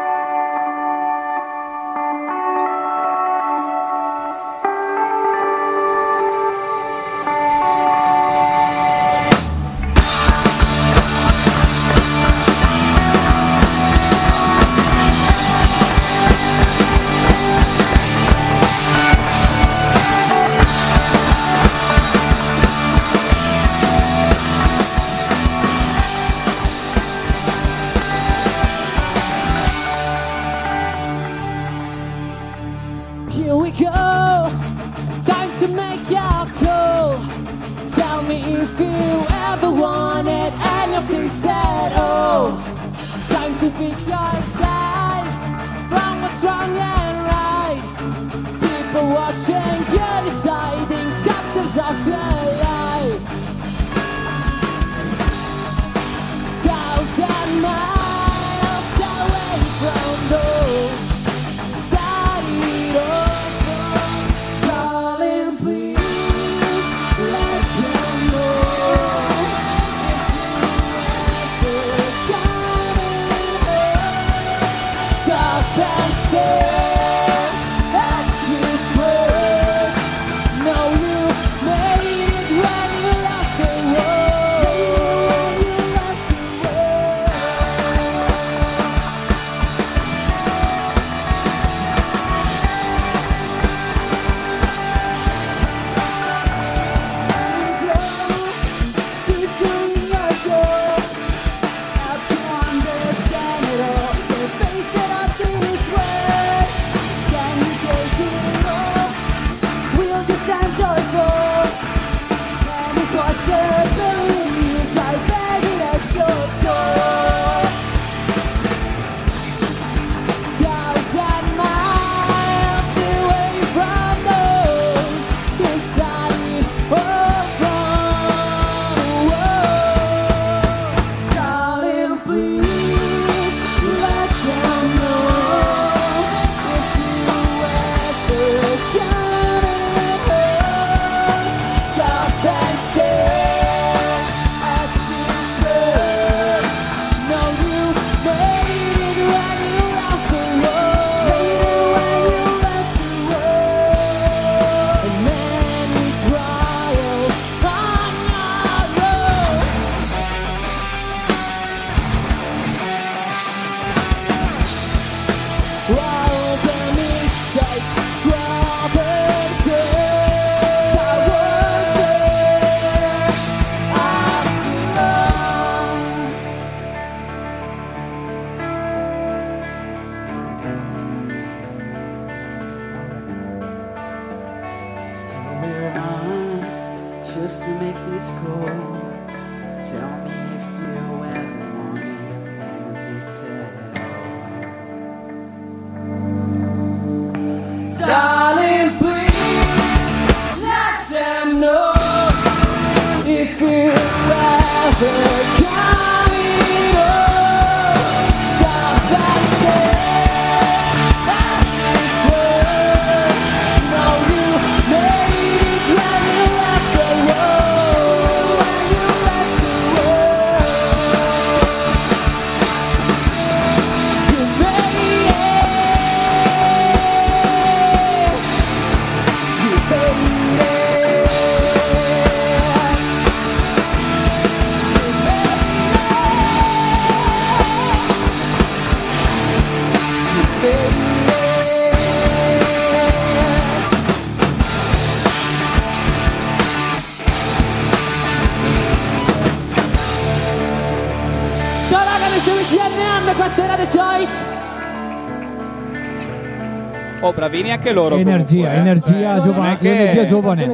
bravini anche loro. Energia, comunque, energia, eh. giovane, non che... energia giovane.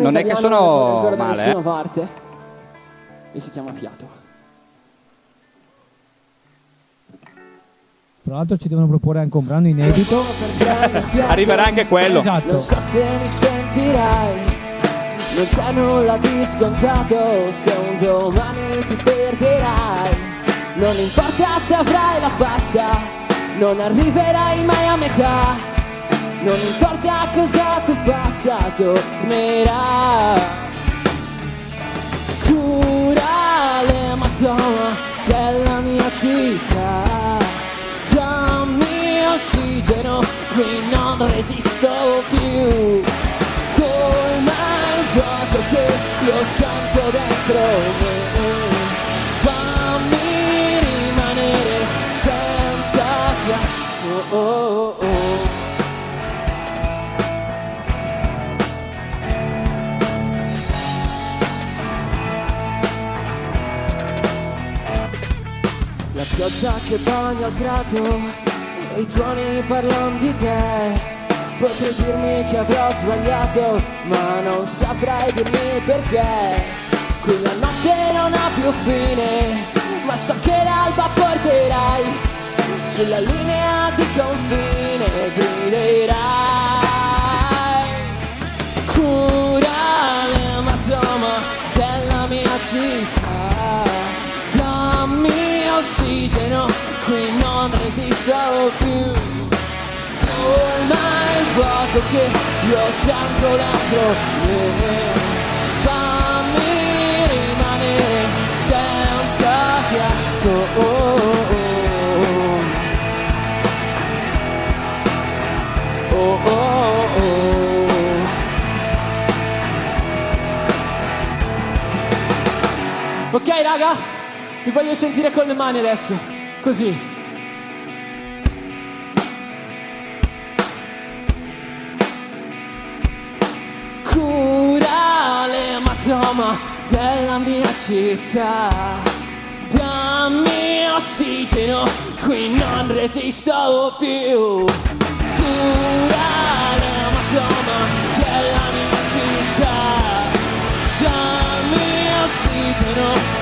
Non è che sono male. Eh. Parte. E si chiama Fiato. Tra l'altro ci devono proporre anche un brano inedito. Arriverà anche quello. Esatto. Non so se mi sentirai, non c'è nulla di scontato, se un domani ti perderai. Non importa se avrai la faccia, non arriverai mai a metà. Non importa cosa tu faccia, tornerà. Cura le madonna della mia città. Dammi ossigeno, qui non resisto più. Come il vuoto che lo sento dentro me. Pioggia che bagna il prato e i tuoni parlano di te. Potrei dirmi che avrò sbagliato, ma non saprei dirmi perché. Quella notte non ha più fine, ma so che l'alba porterai sulla linea di confine griderai. Cura l'ematoma della mia città, ossigeno, qui non resisto più. Ormai il vuoto che io sento dentro me Fammi rimanere senza fiato Oh, oh, oh. Ok raga, vi voglio sentire con le mani adesso, così. Cura l'ematoma della mia città. Dammi ossigeno, qui non resisto più. Cura l'ematoma della mia città. Dammi ossigeno,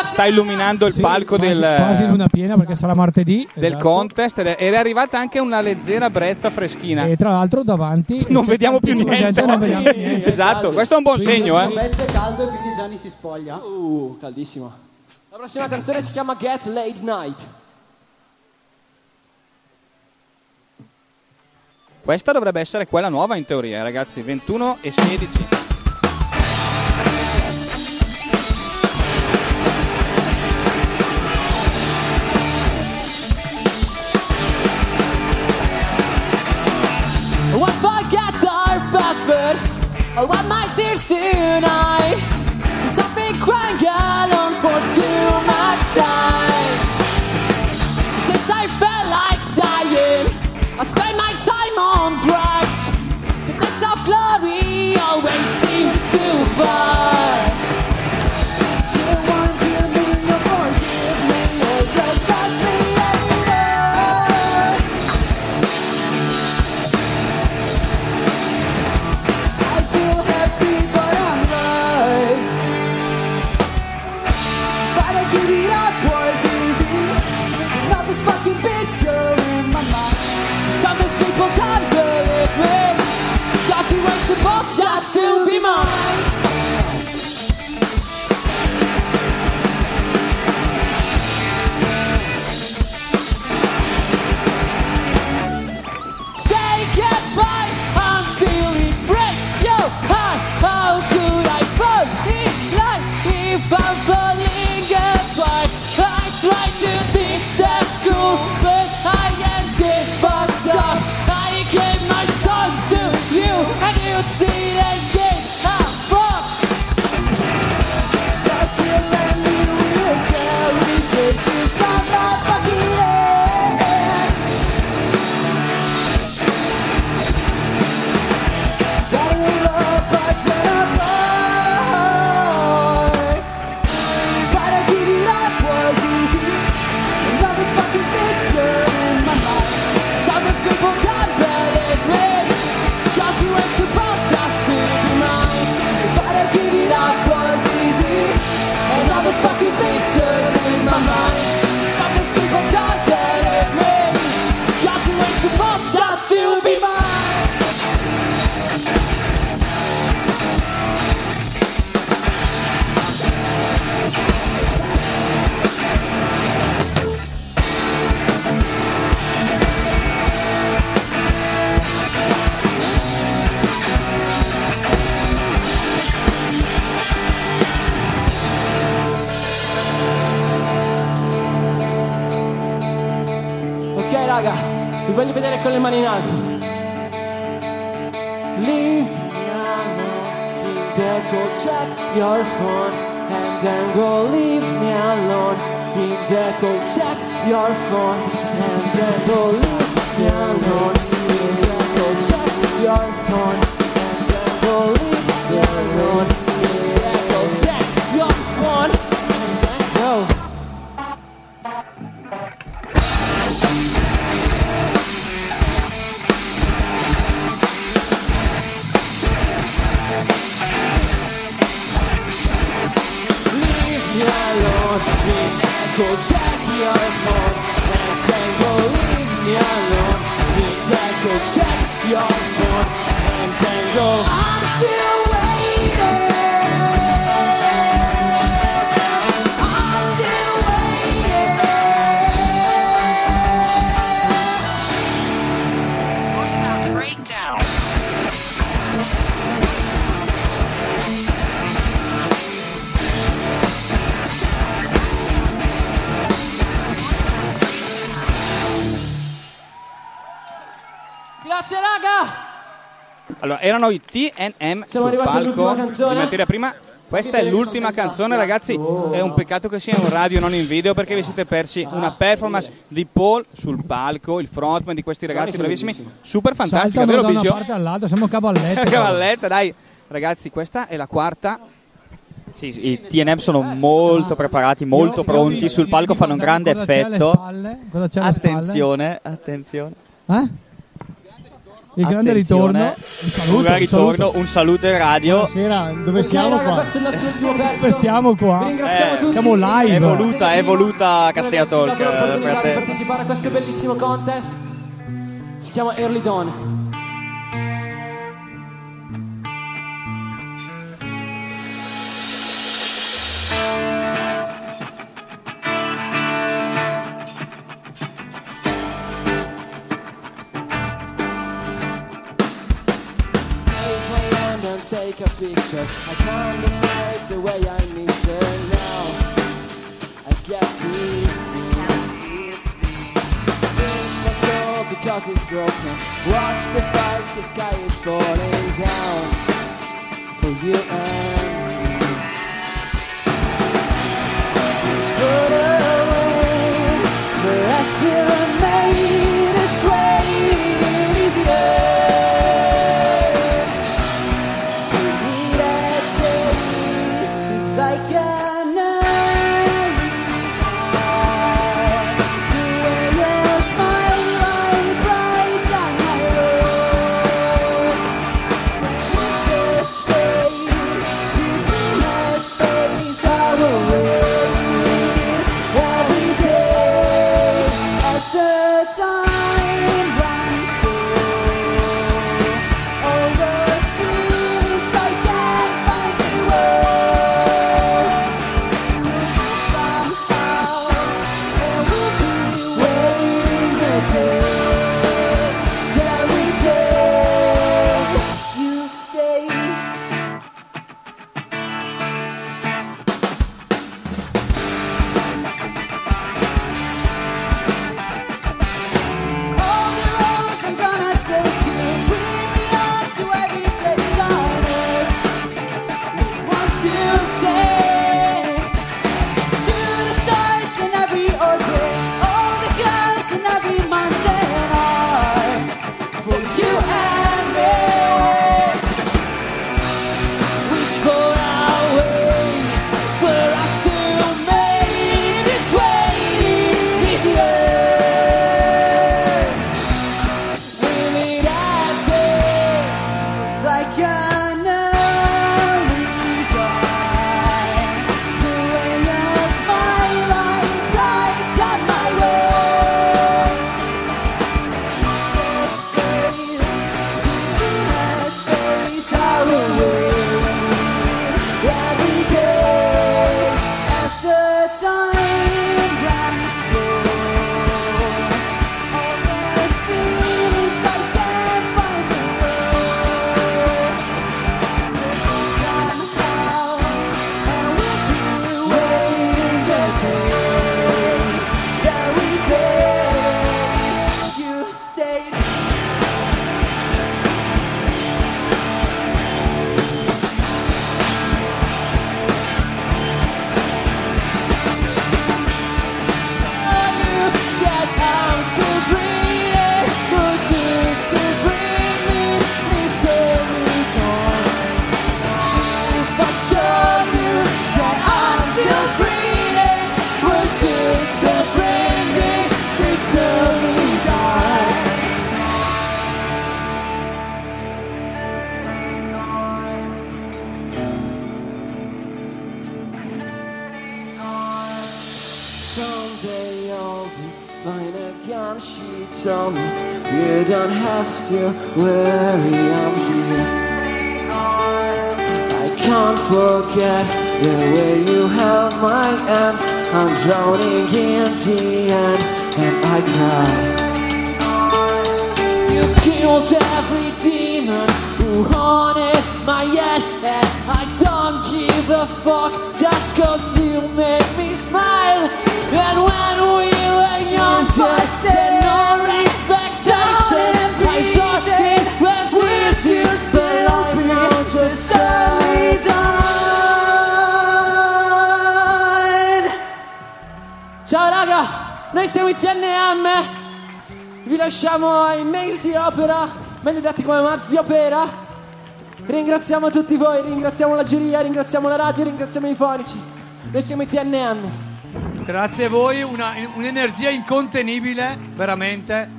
sta illuminando il palco quasi, del, quasi luna piena perché sarà martedì. del esatto. contest ed è, ed è arrivata anche una leggera brezza freschina. E tra l'altro davanti non vediamo più niente. gente, non vediamo più niente. Esatto, questo è un buon segno, eh. Pezzo è caldo e quindi Gianni si spoglia. Uh, caldissimo. La prossima canzone si chiama Get Late Night. Questa dovrebbe essere quella nuova in teoria, ragazzi, 21 e 16. Oh, I'm my fanfare. Vi voglio vedere con le mani in alto. Leave me alone, in deco check your phone, and then go leave me alone. In deco check your phone, and then go leave me alone. In deco check your phone, and then go leave me alone. Allora, erano i TNM Siamo sul arrivati all'ultima palco canzone. di materia prima. Questa è l'ultima canzone, ragazzi. È un peccato che sia in radio, non in video, perché vi siete persi una performance di Paul sul palco, il frontman di questi ragazzi bravissimi, super fantastica, Saltano vero da una Bisio? parte all'altra, siamo cavallette. Cavalletta, dai. Ragazzi, questa è la quarta. Sì, sì, i TNM sono molto preparati, molto Io- io pronti vi- sul palco, fanno un grande cosa c'è alle effetto. spalle? Cosa c'è alle spalle? Attenzione, attenzione. Eh? Il grande ritorno. Un saluto, Un ritorno, saluto. un saluto in radio. Buonasera, dove siamo raga, qua? questo è il nostro ultimo pezzo. Dove siamo qua? Ringraziamo Eh, tutti. siamo live. È voluta, è voluta averci Talk. eh, per di te. partecipare a questo bellissimo contest. Si chiama Early Dawn. Take a picture. I can't describe the way I miss her now. I guess it's me. Fix my soul because it's broken. Watch the stars, the sky is falling down for you and Mazzi Opera. Ringraziamo tutti voi, ringraziamo la giuria, ringraziamo la radio, ringraziamo i fonici. Noi siamo i TNM. Grazie a voi, una- un'energia incontenibile, veramente.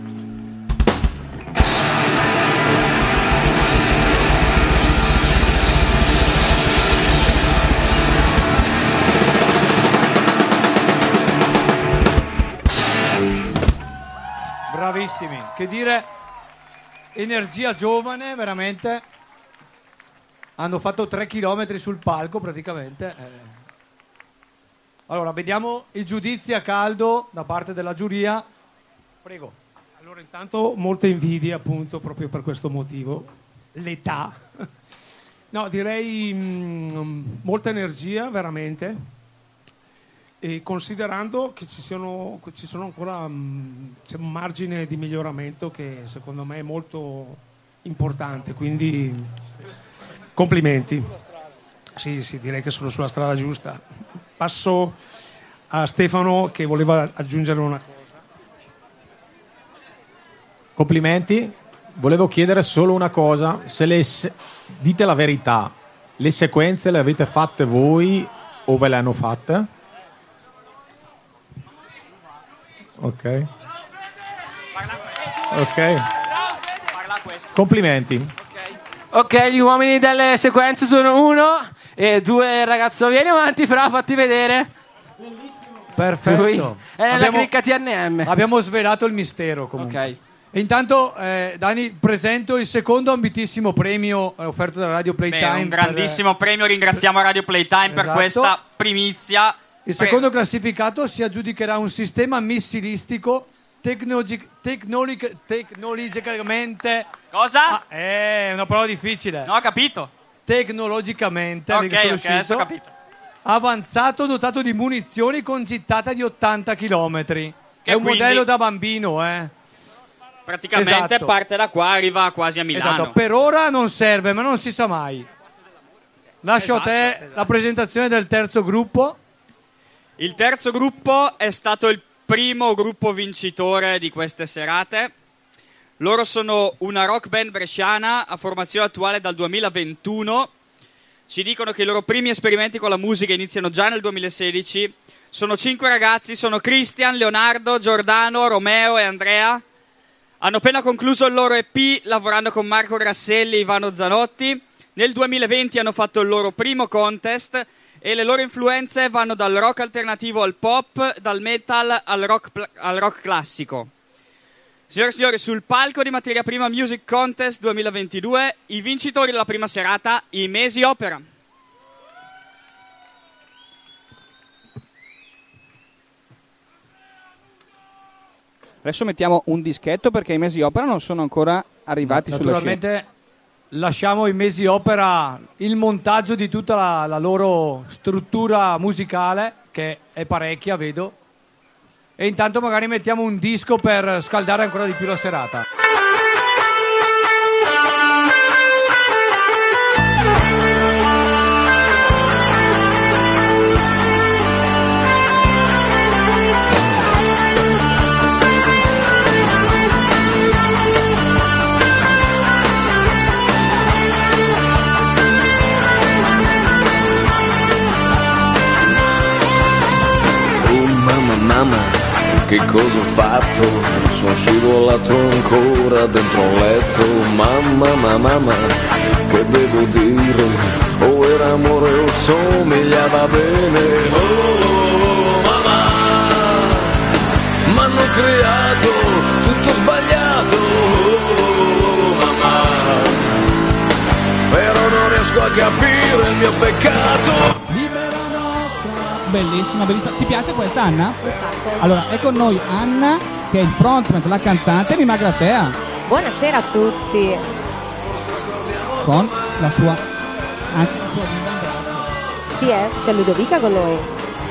Bravissimi, che dire, energia giovane, veramente. Hanno fatto 3 km sul palco praticamente. eh. Allora, vediamo i giudizi a caldo da parte della giuria. Prego. Allora, intanto molta invidia, appunto, proprio per questo motivo. L'età. No, direi mm, molta energia, veramente. E considerando che ci che ci sono ancora mm, c'è un margine di miglioramento che secondo me è molto importante, quindi complimenti. Sì, sì, direi che sono sulla strada giusta. Passo a Stefano che voleva aggiungere una cosa. Complimenti. Volevo chiedere solo una cosa, se le se- dite la verità, le sequenze le avete fatte voi o ve le hanno fatte? Ok. Ok. Complimenti. Ok, gli uomini delle sequenze sono uno e due ragazzo. Vieni avanti, fra, fatti vedere. Perfetto. Lui è nella Abbiamo- cricca TNM. Abbiamo svelato il mistero comunque. E intanto, eh, Dani, presento il secondo ambitissimo premio eh, offerto dalla Radio Beh, Playtime. un per- grandissimo premio, ringraziamo Radio Playtime per Esatto. questa primizia. Il secondo classificato si aggiudicherà un sistema missilistico tecnologi- tecnologic- tecnologicamente. Cosa? Ah, è una parola difficile. No, ho capito. Tecnologicamente Ok, che ok, adesso ho capito. Avanzato dotato di munizioni con gittata di 80 km. È un quindi- modello da bambino, eh. Praticamente Esatto. parte da qua, arriva quasi a Milano. Esatto, per ora non serve, ma non si sa mai. Lascio Esatto, a te la presentazione del terzo gruppo. Il terzo gruppo è stato il primo gruppo vincitore di queste serate. Loro sono una rock band bresciana a formazione attuale dal 2021. Ci dicono che i loro primi esperimenti con la musica iniziano già nel 2016. Sono cinque ragazzi, sono Christian, Leonardo, Giordano, Romeo e Andrea. Hanno appena concluso il loro EP lavorando con Marco Grasselli e Ivano Zanotti. Nel 2020 hanno fatto il loro primo contest e le loro influenze vanno dal rock alternativo al pop, dal metal al rock, pl- al rock classico. Signore e signori, sul palco di Materia Prima Music Contest 2022, i vincitori della prima serata, i Mesi Opera. Adesso mettiamo un dischetto perché i mesi opera non sono ancora arrivati sulla scena. Naturalmente lasciamo i mesi opera il montaggio di tutta la, la loro struttura musicale, che è parecchia, vedo. E intanto magari mettiamo un disco per scaldare ancora di più la serata. Mamma che cosa ho fatto? Sono scivolato ancora dentro un letto. Mamma mamma mamma, che devo dire? O era amore o somigliava bene. Oh mamma, creato, tutto sbagliato, oh, mamma. Però non riesco a capire il mio peccato. Bellissima, bellissima. Ti piace questa Anna? Allora, è con noi Anna, che è il frontman, la cantante di Magratea, Buonasera a tutti. con la sua anche la sua. Sì, eh, c'è Ludovica con noi.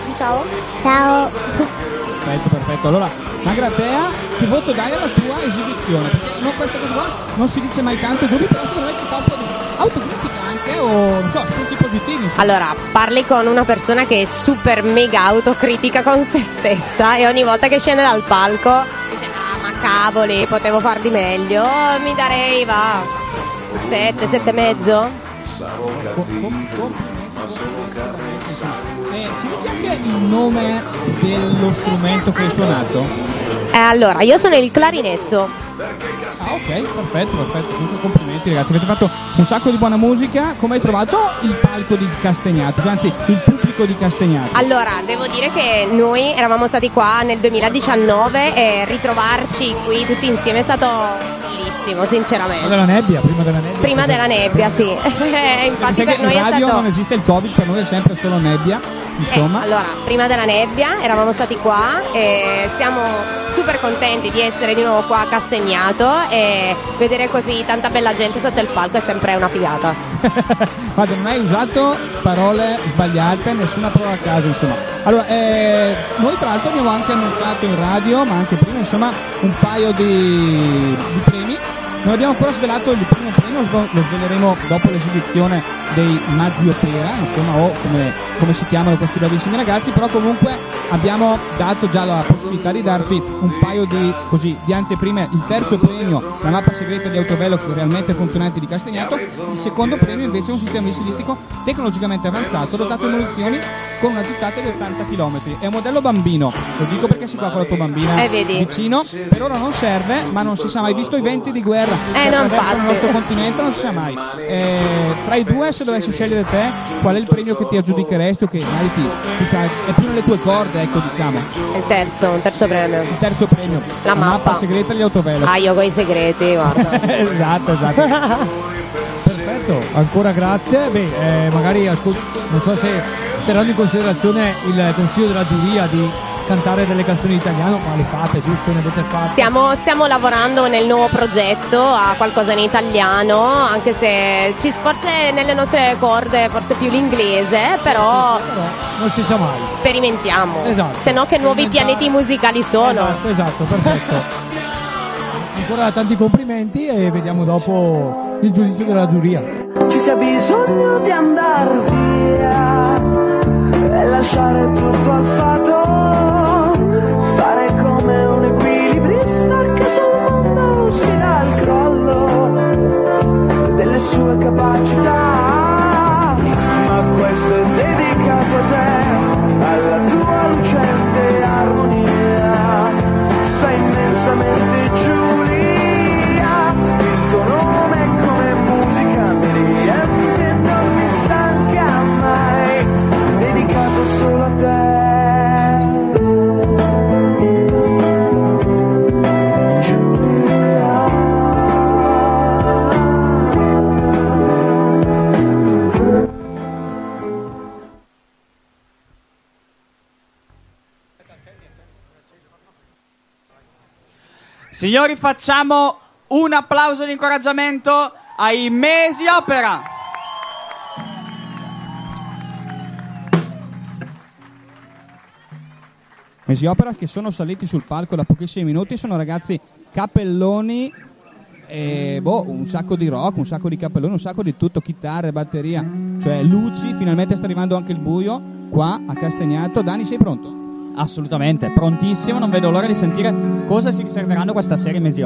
Di ciao. Ciao. Perfetto, perfetto. Allora, Magratea, che voto dai alla tua esibizione? Perché no, questa cosa qua non si dice mai tanto però secondo me ci sta un po' di autocritica anche, o non so, spunti positivi. insomma. Allora, parli con una persona che è super mega autocritica con se stessa e ogni volta che scende dal palco dice ah ma cavoli, potevo far di meglio, mi darei va 7, 7 e mezzo. Eh, ci dici anche il nome dello strumento che hai suonato? Eh, allora, io sono il clarinetto. Ah, ok, perfetto, perfetto. Comunque complimenti ragazzi, avete fatto un sacco di buona musica. Come hai trovato il palco di Castagnato? Cioè, anzi, il pubblico di Castagnato? Allora, devo dire che noi eravamo stati qua nel 2019 e ritrovarci qui tutti insieme è stato bellissimo, Prima sinceramente. della nebbia, prima della nebbia. Prima della nebbia, sì. Infatti per in noi è radio stato... non esiste il Covid, per noi è sempre solo nebbia. Eh, Insomma, allora, prima della nebbia eravamo stati qua e siamo super contenti di essere di nuovo qua a Castagnato e vedere così tanta bella gente sotto il palco è sempre una figata. guarda, non hai usato parole sbagliate, nessuna parola a caso, insomma. Allora, eh, noi tra l'altro abbiamo anche annunciato in radio, ma anche prima, insomma, un paio di, di premi. Non abbiamo ancora svelato il primo premio, lo sveleremo dopo l'esibizione dei Mazzi Opera, insomma, o come, come si chiamano questi bravissimi ragazzi, però comunque abbiamo dato già la possibilità di darti un paio di, così, di anteprime. Il terzo premio, la mappa segreta di Autovelox realmente funzionante di Castagnato, il secondo premio invece è un sistema missilistico tecnologicamente avanzato, dotato di munizioni con una gittata di 80 km. È un modello bambino, lo dico perché sei qua con la tua bambina Eh, vicino, per ora non serve, ma non si sa mai, visto i venti di guerra che Eh, no, attraversano il infatti. nostro continente, non si sa mai. Eh, tra i due, se dovessi scegliere te, qual è il premio che ti aggiudicheresti o che magari ti, è più nelle tue corde, ecco diciamo. Il terzo, un terzo premio. Il terzo premio. La mappa. segreta degli autovelox. Ah, io con i segreti, guarda. esatto, esatto. Perfetto, ancora grazie. Beh, eh, magari ascol- non so se terranno in considerazione il consiglio della giuria di cantare delle canzoni in italiano, ma le fate, giusto? Ne avete fatte? Stiamo, stiamo lavorando nel nuovo progetto a qualcosa in italiano, anche se ci forse nelle nostre corde forse più l'inglese, però Non si sa mai. sperimentiamo. Esatto. Se no che nuovi pianeti musicali sono. Esatto, esatto, perfetto. Ancora tanti complimenti e vediamo dopo il giudizio della giuria. Ci sia bisogno di andare via e lasciare tutto al fato, today. Signori, facciamo un applauso di incoraggiamento ai Mesi Opera. Mesi Opera che sono saliti sul palco da pochissimi minuti, sono ragazzi cappelloni, e, boh, un sacco di rock, un sacco di cappelloni, un sacco di tutto, chitarre, batteria, cioè luci, finalmente sta arrivando anche il buio qua a Castagnato. Dani, sei pronto? Assolutamente, prontissimo, non vedo l'ora di sentire cosa si riserveranno questa serie Mesi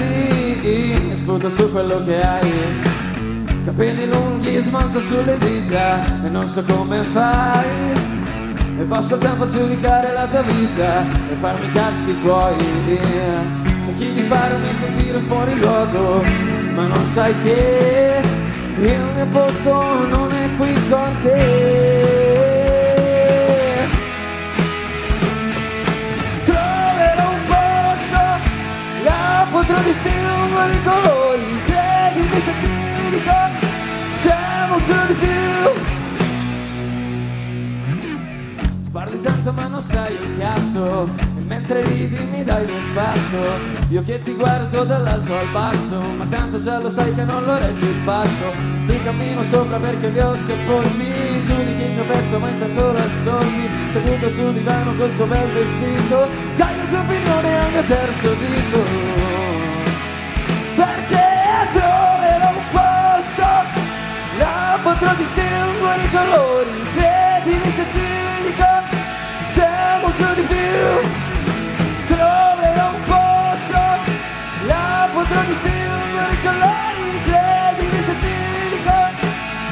detesti, sputo su quello che hai. Capelli lunghi, smonto sulle dita e non so come fai. E passo il tempo a giudicare la tua vita e farmi i cazzi tuoi. Cerchi di farmi sentire fuori luogo, ma non sai che il mio posto non è qui con te. Distinguere i colori, credimi se ti dico, c'è molto di più. Parli tanto ma non sai un cazzo E mentre ridi mi dai un passo. Io che ti guardo dall'alto al basso Ma tanto già lo sai che non lo reggi il passo Ti cammino sopra perché vi ho sepolti Giudichi il mio pezzo ma intanto lo ascolti. Seduto sul divano col tuo bel vestito Dai la tua opinione al mio terzo dito Là potrò distinguere i colori Credimi se ti dico C'è molto di più. Troverò un posto. Là potrò distinguere i colori Credimi se ti dico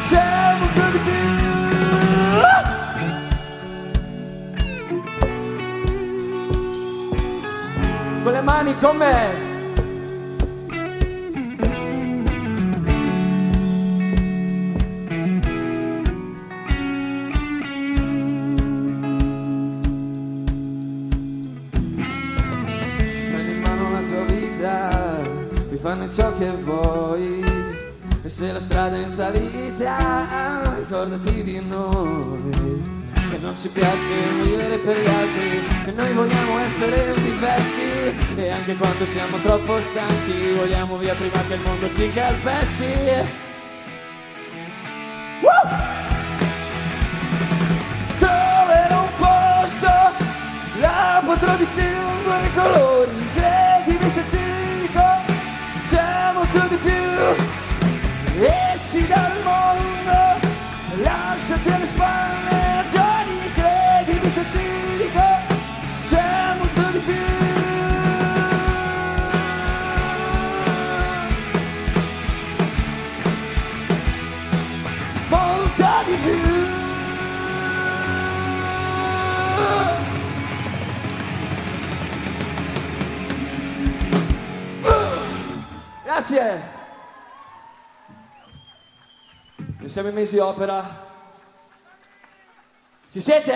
C'è molto di più. Con le mani con ricordati di noi. Che non ci piace vivere per gli altri, e noi vogliamo essere diversi. E anche quando siamo troppo stanchi, vogliamo via prima che il mondo ci calpesti. Troverò un posto, là potrò distinguere i colori, siamo in mesi opera. Ci siete?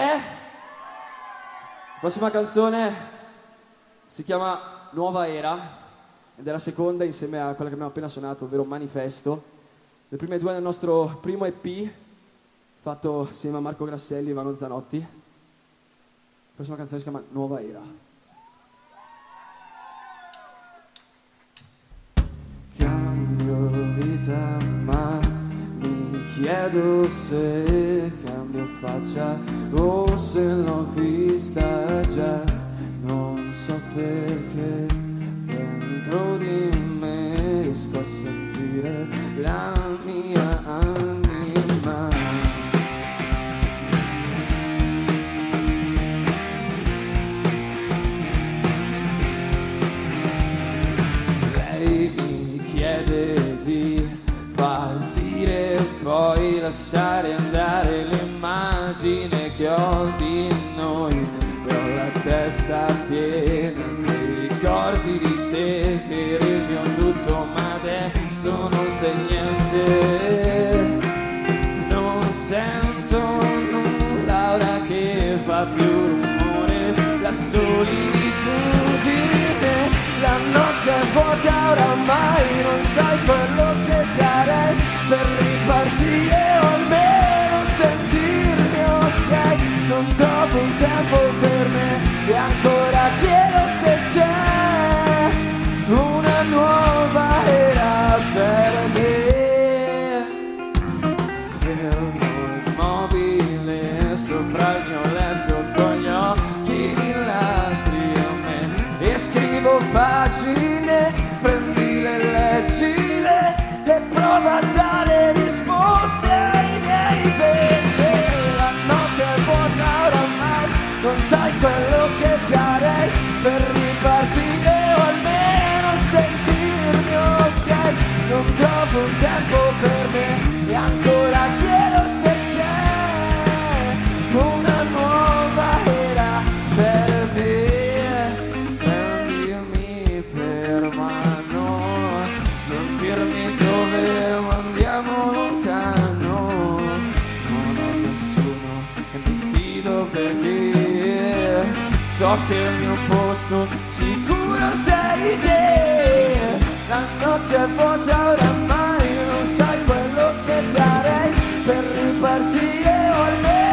Prossima canzone si chiama Nuova Era ed è la seconda insieme a quella che abbiamo appena suonato, ovvero Manifesto. Le prime due del nostro primo EP fatto assieme a Marco Grasselli e Ivano Zanotti. La prossima canzone si chiama Nuova Era. Cambio vita chiedo se cambio faccia o se l'ho vista già. Non so perché dentro di me riesco a sentire la ho di noi. Ho la testa piena di ricordi di te che eri il mio tutto, ma adesso non sei niente. Non sento nulla ora che fa più rumore la solitudine. La notte è vuota oramai, non sai quello che darei per ripartire me e che il mio posto sicuro sei te. La notte è vuota oramai, non sai quello che darei per ripartire o almeno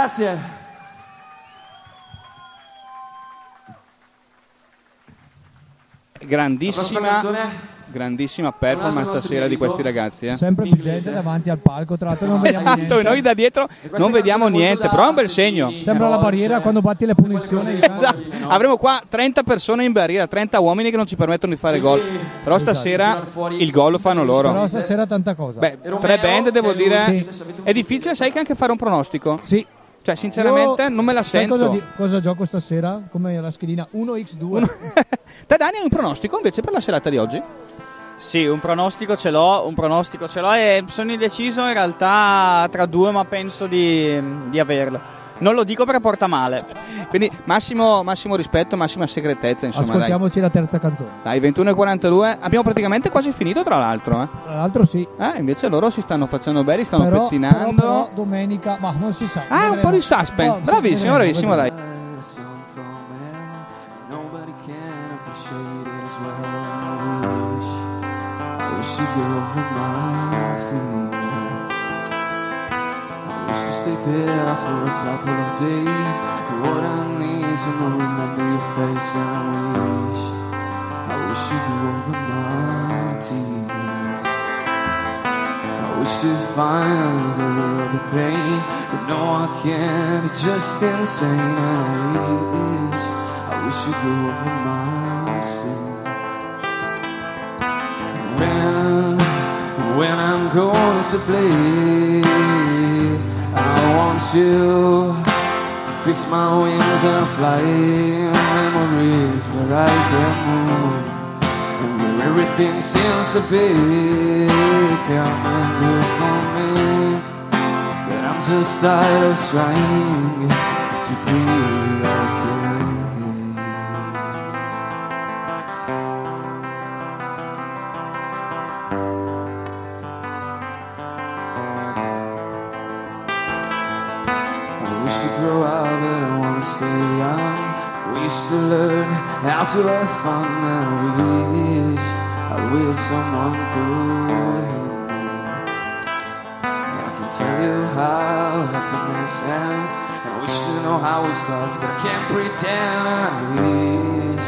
Grazie. Grandissima, grandissima performance stasera di questi ragazzi. Eh. Sempre più gente davanti al palco, tra l'altro non vediamo Esatto, niente. noi da dietro non vediamo niente, però è un bel segno. Sembra la barriera quando batti le punizioni. Esatto. Avremo qua 30 persone in barriera, 30 uomini che non ci permettono di fare gol. Però stasera il gol lo fanno Però loro. stasera tanta cosa. Beh, tre band devo dire. È difficile, sai che anche fare un pronostico? Sì. Cioè, sinceramente, Io- non me la sai sento. Cosa, di- cosa gioco stasera? Come la schedina 1x2. Te Dani hai un pronostico invece per la serata di oggi? Sì, un pronostico ce l'ho, un pronostico ce l'ho e sono indeciso in realtà tra due, ma penso di, di averlo. Non lo dico perché porta male. Quindi massimo, massimo rispetto, massima segretezza, insomma, dai. Ascoltiamoci la terza canzone. Dai, 21.42. Abbiamo praticamente quasi finito, tra l'altro. Eh. Tra l'altro sì. Eh, invece loro si stanno facendo belli, stanno Però, pettinando. però, però domenica, ma non si sa. Ah, un po' di suspense. Oh, Bravissimo, bravissimo, dai. There for a couple of days. What I need to know, remember your face, and I wish, I wish you'd go over my tears. I wish to a little of the pain, but no, I can't. It's just insane. And I wish, I wish you'd go over my sins. When, when I'm going to play, want you to fix my wings and fly. Memories where I can move and where everything seems to be coming good for me. But I'm just tired of trying to be okay. I how to have fun, I wish, I wish someone could hear me. I can tell you how happiness ends, and I wish to know how it starts, but I can't pretend. I wish,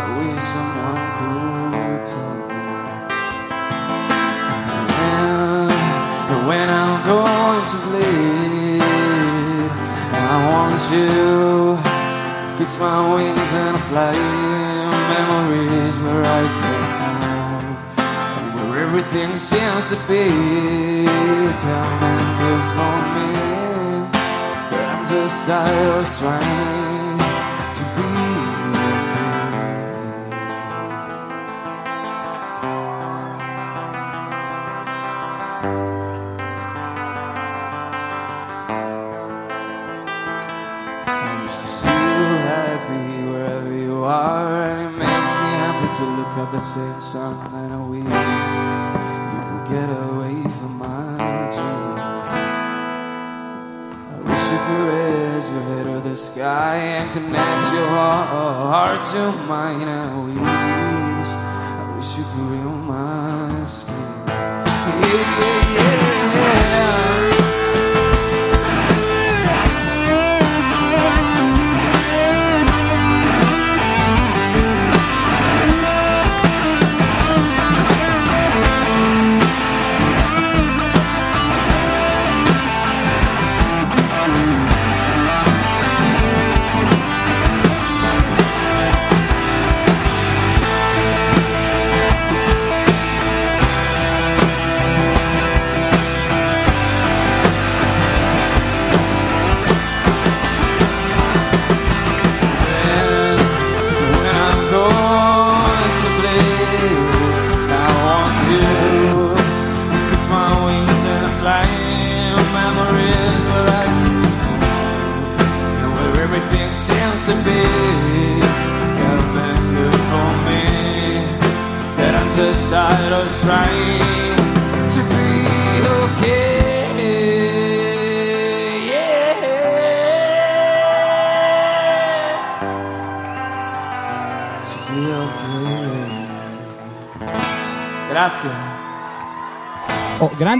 I wish someone could tell me. And when I'm going to bleed, I want you fix my wings and fly. Memories where I can and where everything seems to be coming good for me. But I'm just tired of trying the same. And I wish you could get away from my dreams. I wish you could raise your head to the sky and connect your heart to mine.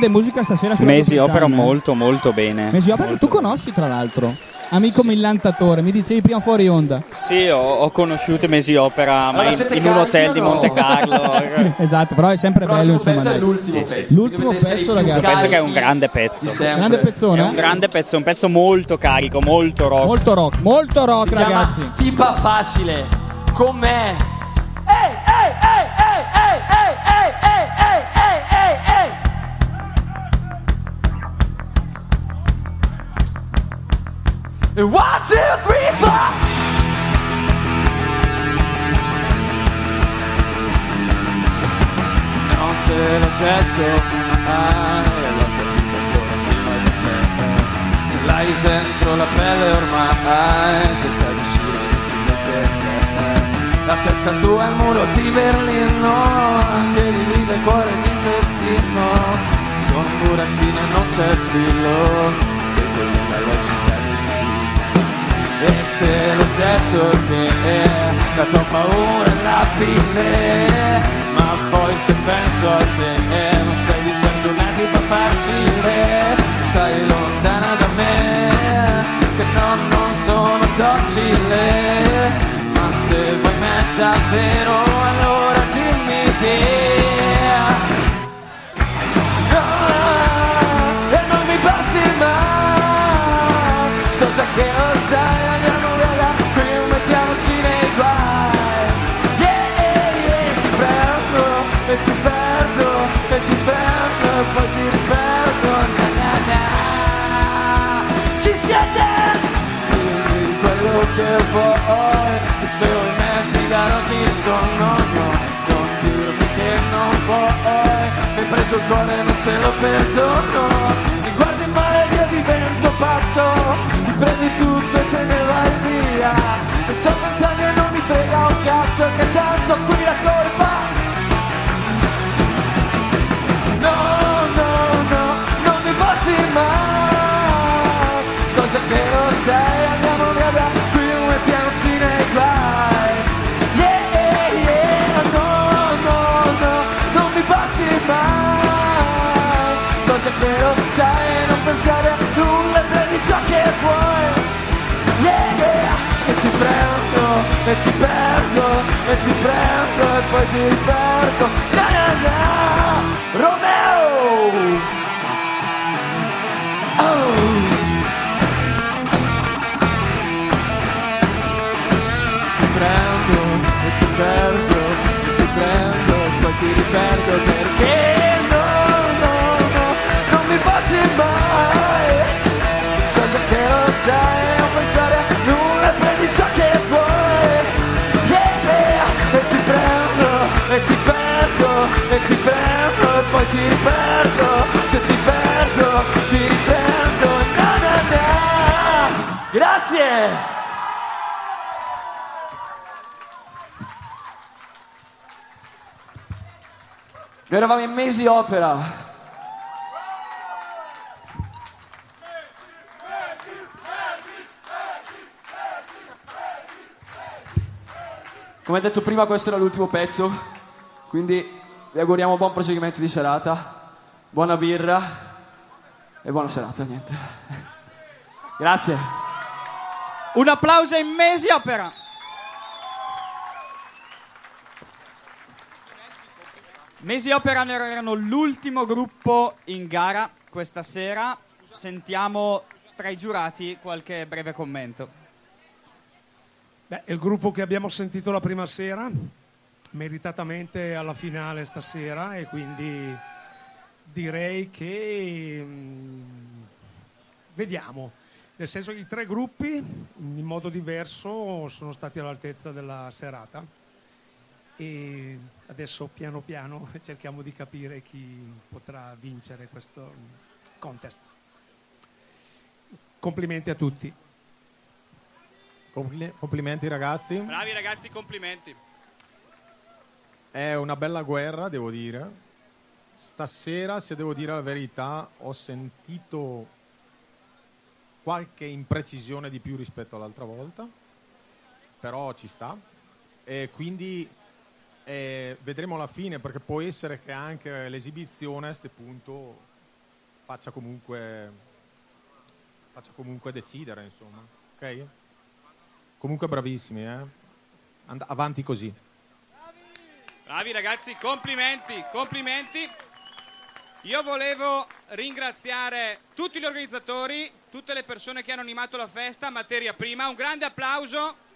Grande musica stasera su Mesi opera Time, molto molto bene. Mesi opera che tu conosci tra l'altro. Amico millantatore, mi dicevi prima fuori onda. Sì, ho, ho conosciuto Mesi Opera ma Allora, in, in un hotel o di no? Monte Carlo. esatto, però è sempre Prossimo bello insomma. pezzo è l'ultimo Sì, pezzo. sì. L'ultimo pezzo, ragazzi. Penso che è un grande pezzo. Grande pezzone, È un eh? grande pezzo, un pezzo molto carico, molto rock. Molto rock, molto rock, Si ragazzi. Tipa facile, con me. Ehi, ehi, ehi, One, two, three, four. Non te l'ho detto, ah, l'ho capito ancora prima di te. Ce l'hai dentro la pelle ormai, cerca di uscire non ti vede perché. La testa tua è il muro di Berlino, che divide il cuore d'intestino. Sono un burattino e non c'è filo, che con la logica. E te l'ho detto che la tua paura è la fine. Ma poi se penso a te non sei di certo nati per farci re. Stai lontana da me Che no, non sono docile. Ma se vuoi me davvero allora dimmi che Ah, E So già che e ti riperdo na, na, na. Ci siete? Dimmi quello che vuoi. Se vuoi me ti darò chi sono no, non dirmi che non vuoi. Mi hai preso il cuore non te lo perdono mi guardi male io divento pazzo. Mi prendi tutto e te ne vai via. E c'ho vent'anni e non mi frega un cazzo che tanto qui la colpa sai, andiamo via da qui, mettiamoci nei guai. Yeah, yeah, no, no, no, non mi basti mai. So che lo sai, non pensare a nulla, prendi ciò che vuoi. Yeah, yeah, e ti prendo, e ti perdo, e ti prendo, e poi ti riperdo. Na, na, na, Romeo! Perdo e ti prendo e poi ti riperdo perché no, no, no, non mi basti mai. So già che lo sai non pensare a nulla prendi ciò che vuoi. Yeah, yeah, e ti prendo e ti perdo e ti prendo e poi ti riperdo. Se ti perdo ti riprendo na na na. Grazie Noi eravamo in mesi opera. Come detto prima, questo era l'ultimo pezzo. Quindi vi auguriamo buon proseguimento di serata, buona birra e buona serata. Niente. Grazie. Un applauso in Mesi Opera. Mesi Opera erano l'ultimo gruppo in gara questa sera. Sentiamo tra i giurati qualche breve commento. Beh, il gruppo che abbiamo sentito la prima sera, meritatamente alla finale stasera e quindi direi che mm, vediamo. Nel senso che i tre gruppi, in modo diverso, sono stati all'altezza della serata e adesso piano piano cerchiamo di capire chi potrà vincere questo contest. Complimenti a tutti. Compli- complimenti ragazzi. Bravi ragazzi, complimenti. È una bella guerra, devo dire. Stasera, se devo dire la verità, ho sentito qualche imprecisione di più rispetto all'altra volta, però ci sta. E quindi eh, vedremo alla fine, perché può essere che anche l'esibizione a questo punto faccia comunque, faccia comunque decidere, insomma. Ok? Comunque bravissimi, eh? And- avanti così. Bravi ragazzi, complimenti, complimenti. Io volevo ringraziare tutti gli organizzatori, tutte le persone che hanno animato la festa, materia prima. Un grande applauso.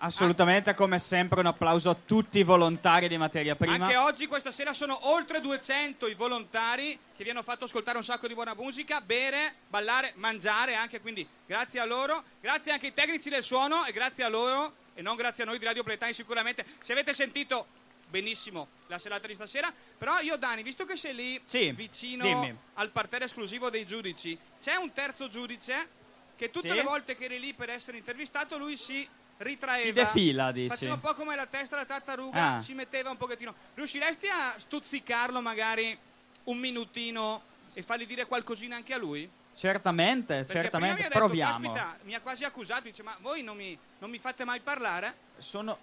Assolutamente, come sempre, un applauso a tutti i volontari di materia prima. Anche oggi, questa sera, sono oltre 200 i volontari che vi hanno fatto ascoltare un sacco di buona musica, bere, ballare, mangiare anche, quindi grazie a loro. Grazie anche ai tecnici del suono e grazie a loro, e non grazie a noi di Radio Playtime sicuramente. Se avete sentito benissimo la serata di stasera, però io Dani, visto che sei lì Sì, vicino dimmi. al parterre esclusivo dei giudici, c'è un terzo giudice che tutte Sì. le volte che eri lì per essere intervistato lui si ritraeva. Si defila, dici. Faceva un po' come la testa della tartaruga, Ah. si metteva un pochettino. Riusciresti a stuzzicarlo magari un minutino e fargli dire qualcosina anche a lui? Certamente, Perché certamente, mi detto, proviamo. caspita, mi ha quasi accusato, dice ma voi non mi, non mi fate mai parlare? Sono,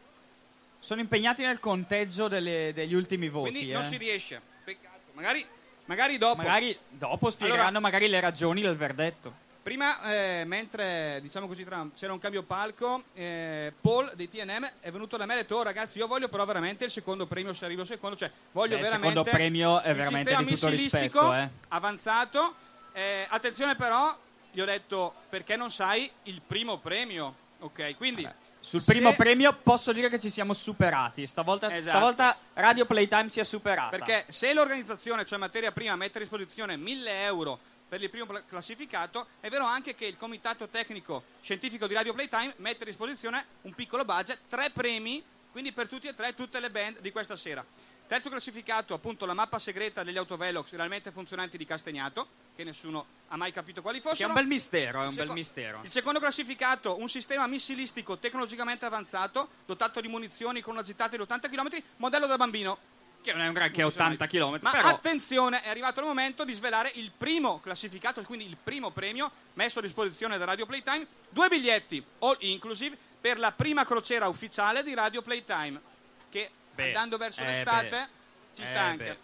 sono impegnati nel conteggio delle- degli ultimi voti. Quindi eh. non si riesce. Peccato. Magari, magari dopo. Magari dopo spiegheranno Allora- magari le ragioni del verdetto. Prima, eh, mentre diciamo così, tra- c'era un cambio palco, eh, Paul dei TNM è venuto da me e ha detto: "Oh, ragazzi, io voglio però veramente il secondo premio se arrivo secondo, cioè voglio Beh, il veramente secondo premio è il veramente sistema di tutto missilistico rispetto, eh. avanzato. Eh, attenzione, però, gli ho detto perché non sai il primo premio. Ok, quindi Sul se- primo premio posso dire che ci siamo superati. Stavolta, Esatto. stavolta Radio Playtime si è superata. Perché se l'organizzazione, cioè materia prima, mette a disposizione 1000 euro per il primo classificato, è vero anche che il comitato tecnico scientifico di Radio Playtime mette a disposizione un piccolo budget, tre premi, quindi per tutti e tre, tutte le band di questa sera. Terzo classificato, appunto, la mappa segreta degli autovelox realmente funzionanti di Castagnato, che nessuno ha mai capito quali Che è fossero. un bel mistero, è un bel mistero. Il secondo classificato, un sistema missilistico tecnologicamente avanzato, dotato di munizioni con una gittata di 80 km, modello da bambino. Che non è un granché Non si sa 80 mai. km, Ma però attenzione, è arrivato il momento di svelare il primo classificato, quindi il primo premio messo a disposizione da Radio Playtime. Due biglietti, all inclusive, per la prima crociera ufficiale di Radio Playtime, che Beh, andando verso eh l'estate beh, ci eh sta anche. beh.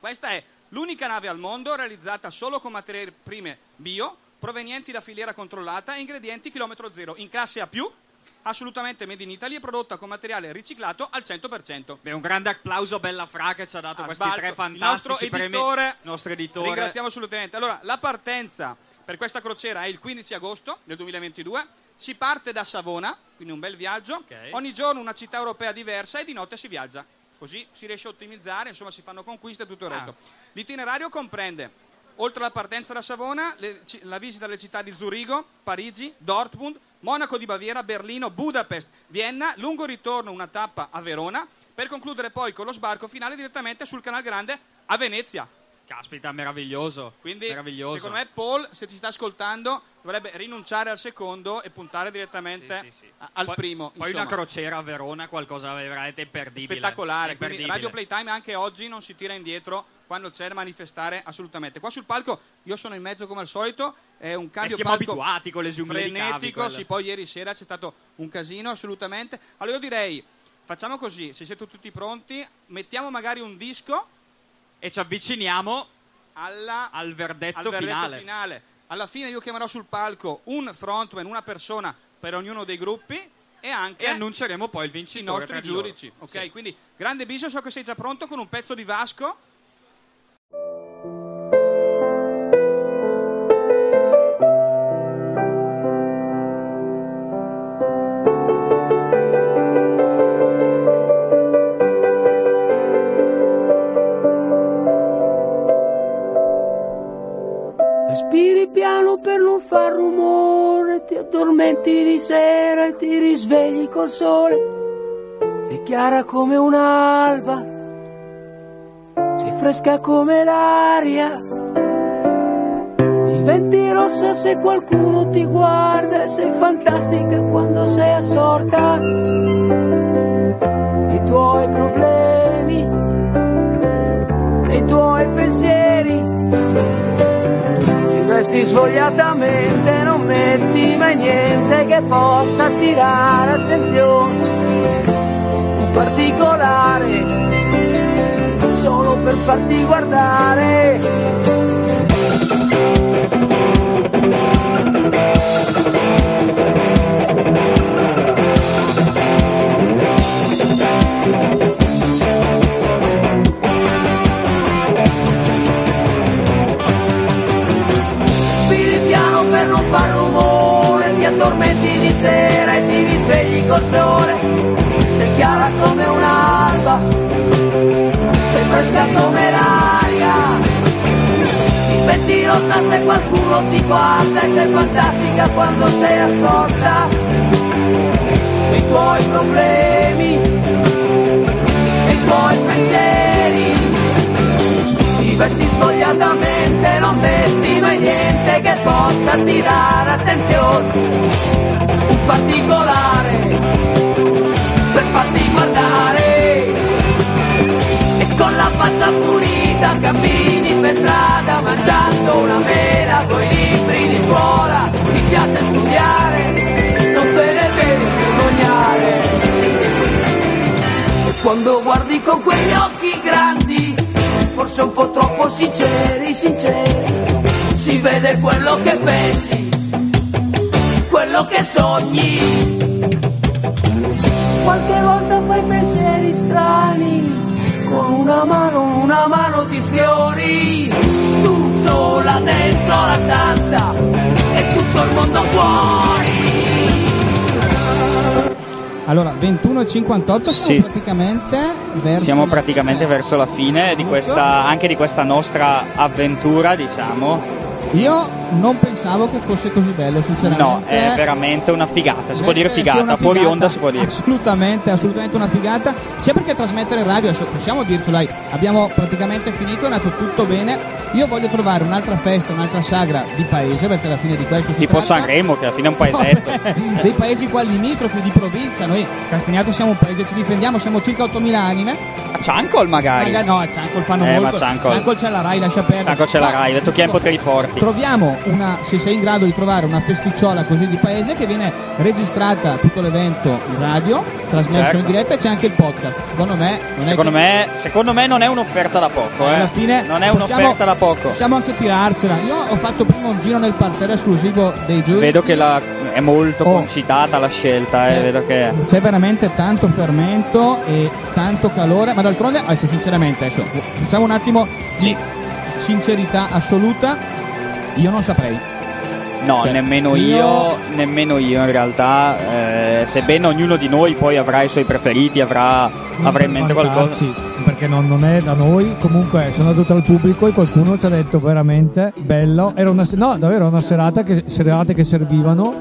Questa è l'unica nave al mondo realizzata solo con materie prime bio, provenienti da filiera controllata e ingredienti chilometro zero, in classe A+, assolutamente made in Italy e prodotta con materiale riciclato al 100%. Beh, un grande applauso a Bella Fra che ci ha dato Ah, questi sbalzo. tre Il fantastici nostro premi. editore, Il nostro editore. Ringraziamo assolutamente. Allora, la partenza per questa crociera è il 15 agosto del 2022. Si parte da Savona, quindi un bel viaggio. Ogni giorno una città europea diversa e di notte si viaggia. Così si riesce a ottimizzare, insomma si fanno conquiste e tutto il Ah. resto. L'itinerario comprende, oltre alla partenza da Savona, le la visita alle città di Zurigo, Parigi, Dortmund, Monaco di Baviera, Berlino, Budapest, Vienna, lungo ritorno una tappa a Verona, per concludere poi con lo sbarco finale direttamente sul Canal Grande a Venezia. Caspita, meraviglioso. Quindi, meraviglioso. secondo me, Paul, se ci sta ascoltando, dovrebbe rinunciare al secondo e puntare direttamente Sì, sì, sì. al Poi- primo. Poi insomma. una crociera a Verona, qualcosa veramente imperdibile. spettacolare. Imperdibile. Radio Playtime anche oggi non si tira indietro quando c'è da manifestare assolutamente. Qua sul palco io sono in mezzo come al solito, è un cambio Eh, siamo palco abituati con le frenetico, sì, poi ieri sera c'è stato un casino assolutamente. Allora io direi facciamo così, se siete tutti pronti, mettiamo magari un disco e ci avviciniamo alla, al verdetto, al verdetto finale. finale. Alla fine io chiamerò sul palco un frontman, una persona per ognuno dei gruppi e anche E annunceremo poi il i vincitore. nostri di loro. giudici. Ok, Sì. quindi grande biso, so che sei già pronto con un pezzo di Vasco. Di sera e ti risvegli col sole. Sei chiara come un'alba, sei fresca come l'aria. Diventi rossa se qualcuno ti guarda sei fantastica quando sei assorta. I tuoi problemi i tuoi pensieri. Ti vesti svogliatamente, non metti mai niente che possa attirare attenzione. Un particolare solo per farti guardare. Sera e ti risvegli col sole. Sei chiara come un'alba, sei fresca come l'aria. Diventi rossa se qualcuno ti guarda e sei fantastica quando sei assorta. I tuoi problemi e i tuoi pensieri. Ti vesti svogliatamente, non metti mai niente che possa attirare attenzione. Un particolare per farti guardare. E con la faccia pulita cammini per strada mangiando una mela con i libri di scuola. Ti piace studiare, non te ne devi vergognare. E quando guardi con quegli occhi grandi, forse un po' troppo sinceri, sinceri, si vede quello che pensi, quello che sogni. Qualche volta fai pensieri strani, con una mano, una mano ti sfiori, tu sola dentro la stanza e tutto il mondo fuori. Allora, 21.58 Sì. praticamente verso Siamo praticamente verso la fine di questa, anche di questa nostra avventura, diciamo. Io non pensavo che fosse così bello, sinceramente. No, è veramente una figata, si può dire Eh, figata, una fuori figata. onda si può dire. Assolutamente, assolutamente una figata. Sia perché trasmettere in radio, adesso possiamo dircelo, dai, abbiamo praticamente finito, è andato tutto bene. Io voglio trovare un'altra festa, un'altra sagra di paese, perché alla fine di questo si Tipo tratta. Sanremo, che alla fine è un paesetto. dei paesi qua limitrofi di provincia. Noi Castagnato siamo un paese, ci difendiamo, siamo circa 8.000 anime. A Ciancol magari. Maga- no, a Ciancol fanno Eh, molto. ma Ciancol- c'è la Rai, lascia perdere. Ciancol c'è la Rai, detto chi dico, poteri forti. Troviamo una, se sei in grado di trovare una festicciola così di paese che viene registrata tutto l'evento in radio, trasmesso Certo. in diretta e c'è anche il podcast. Secondo me non Secondo è me, secondo me non è un'offerta da poco, eh. alla fine non è possiamo- un'offerta da poco. Possiamo anche tirarcela. Io ho fatto prima un giro nel parterre esclusivo dei giudici. Vedo che la- è molto Oh. concitata la scelta, eh, vedo che C'è veramente tanto fermento e tanto calore, ma d'altronde, adesso sinceramente, adesso facciamo un attimo di sincerità assoluta, io non saprei. No, Cioè, nemmeno io- io, nemmeno io in realtà, eh, sebbene ognuno di noi poi avrà i suoi preferiti, avrà, avrà in mente qualcosa. Vantarci, perché non, non è da noi. Comunque sono andato al pubblico e qualcuno ci ha detto veramente bello. Era una, no davvero una serata che, serate che servivano.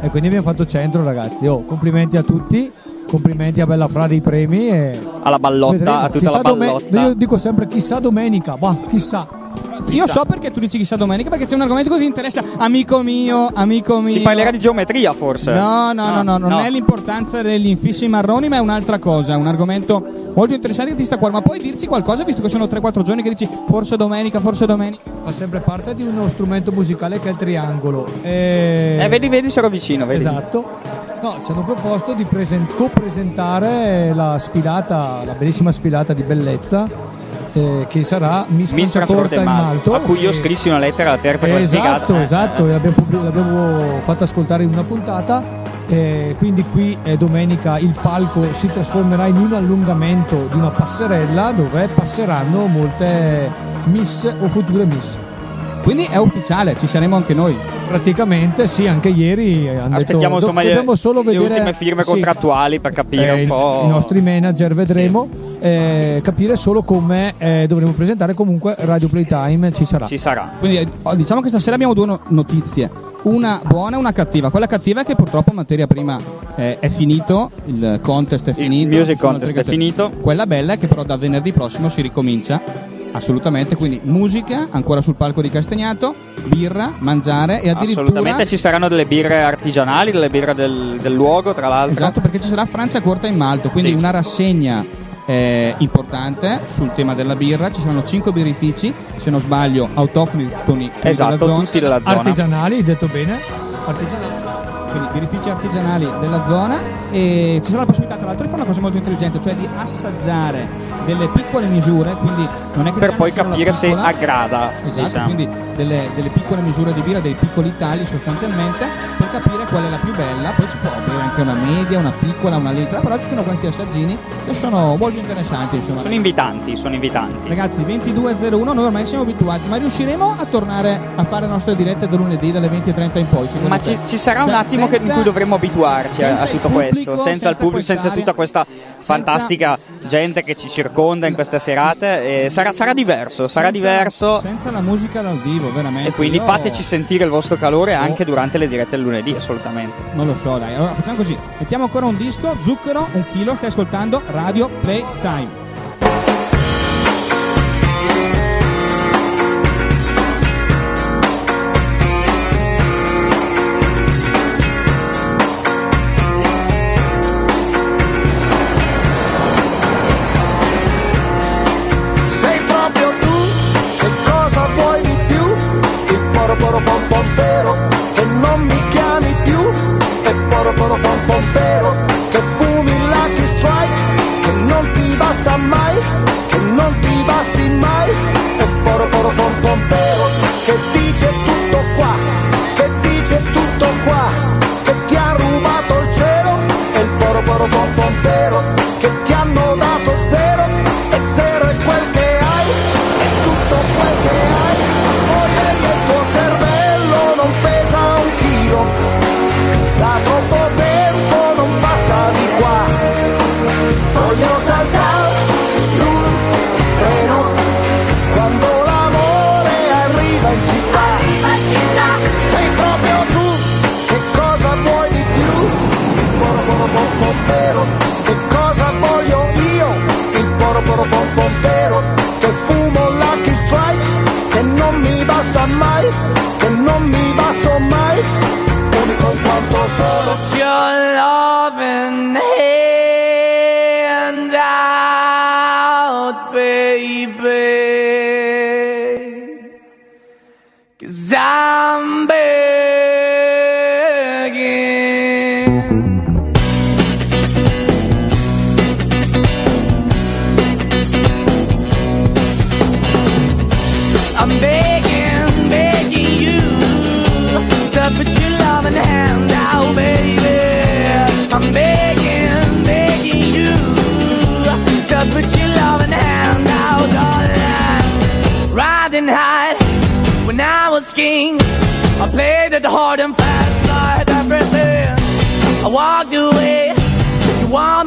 E quindi abbiamo fatto centro ragazzi. Oh, complimenti a tutti complimenti a Bella Fra dei premi e alla ballotta, vedremo. a tutta Chissà la ballotta. io dico sempre chissà domenica bah chissà Io so perché tu dici chissà domenica, perché c'è un argomento che ti interessa, amico mio, amico mio. Si parlerà di geometria forse? No, no, no, no, non è l'importanza degli infissi marroni, ma è un'altra cosa, è un argomento molto interessante che ti sta a cuore. Ma puoi dirci qualcosa, visto che sono 3-4 giorni che dici forse domenica, forse domenica? fa sempre parte di uno strumento musicale che è il triangolo e... Eh, vedi, vedi, sarò vicino, vedi. Esatto. No, ci hanno proposto di presen- co-presentare la sfilata, la bellissima sfilata di bellezza eh, che sarà Miss, Miss Franciacorta in Malto. a cui io e- scrissi una lettera alla terza Eh. Esatto, Eh, esatto, e l'abbiamo, l'abbiamo fatto ascoltare in una puntata. eh, quindi qui eh, domenica il palco si trasformerà in un allungamento di una passerella dove passeranno molte miss o future miss. Quindi è ufficiale, ci saremo anche noi. Praticamente sì, anche ieri eh, hanno Aspettiamo detto, insomma do- le, dobbiamo solo le vedere ultime firme sì, contrattuali per capire eh, un il- po'. i nostri manager vedremo eh, capire solo come eh, dovremo presentare comunque Radio Playtime ci sarà Ci sarà. Quindi eh, oh, diciamo che stasera abbiamo due no- notizie, una buona e una cattiva. Quella cattiva è che purtroppo materia prima eh, è finito, il contest è finito. music ci sono contest è finito. Quella bella è che però da venerdì prossimo si ricomincia Assolutamente, quindi musica ancora sul palco di Castagnato, birra, mangiare e addirittura Assolutamente ci saranno delle birre artigianali, delle birre del, del luogo, tra l'altro. Esatto, perché ci sarà Francia Corta in Malto, quindi Sì. una rassegna eh, importante sul tema della birra. Ci saranno cinque birrifici, se non sbaglio, autoctoni Esatto, della zona. tutti della zona. Artigianali, detto bene. Artigianali. Quindi birrifici artigianali della zona e ci sarà la possibilità tra l'altro di fare una cosa molto intelligente, cioè di assaggiare delle piccole misure, quindi non è che Per poi capire se aggrada. Esatto, diciamo. quindi delle, delle piccole misure di birra, dei piccoli tagli sostanzialmente per capire qual è la più bella, poi si può bere anche una media, una piccola, una litra, però ci sono questi assaggini che sono molto interessanti insomma. Sono invitanti, sono invitanti. Ragazzi, 22.01, noi ormai siamo abituati, ma riusciremo a tornare a fare le nostre dirette da lunedì dalle 20.30 in poi? Ma ci, ci sarà un Cioè, attimo che- in senza- cui dovremmo abituarci a, senza tutto pubblico, questo, senza, senza il pubblico, senza tutta questa fantastica gente che ci circonda in queste serate. sarà, sarà diverso, sarà senza- diverso. Senza la musica dal vivo, veramente. E quindi Io- fateci sentire il vostro calore anche durante le dirette del lunedì, assolutamente. Non lo so, dai. Allora facciamo così. Mettiamo ancora un disco, zucchero, un chilo, stai ascoltando Radio Playtime. pom pom pom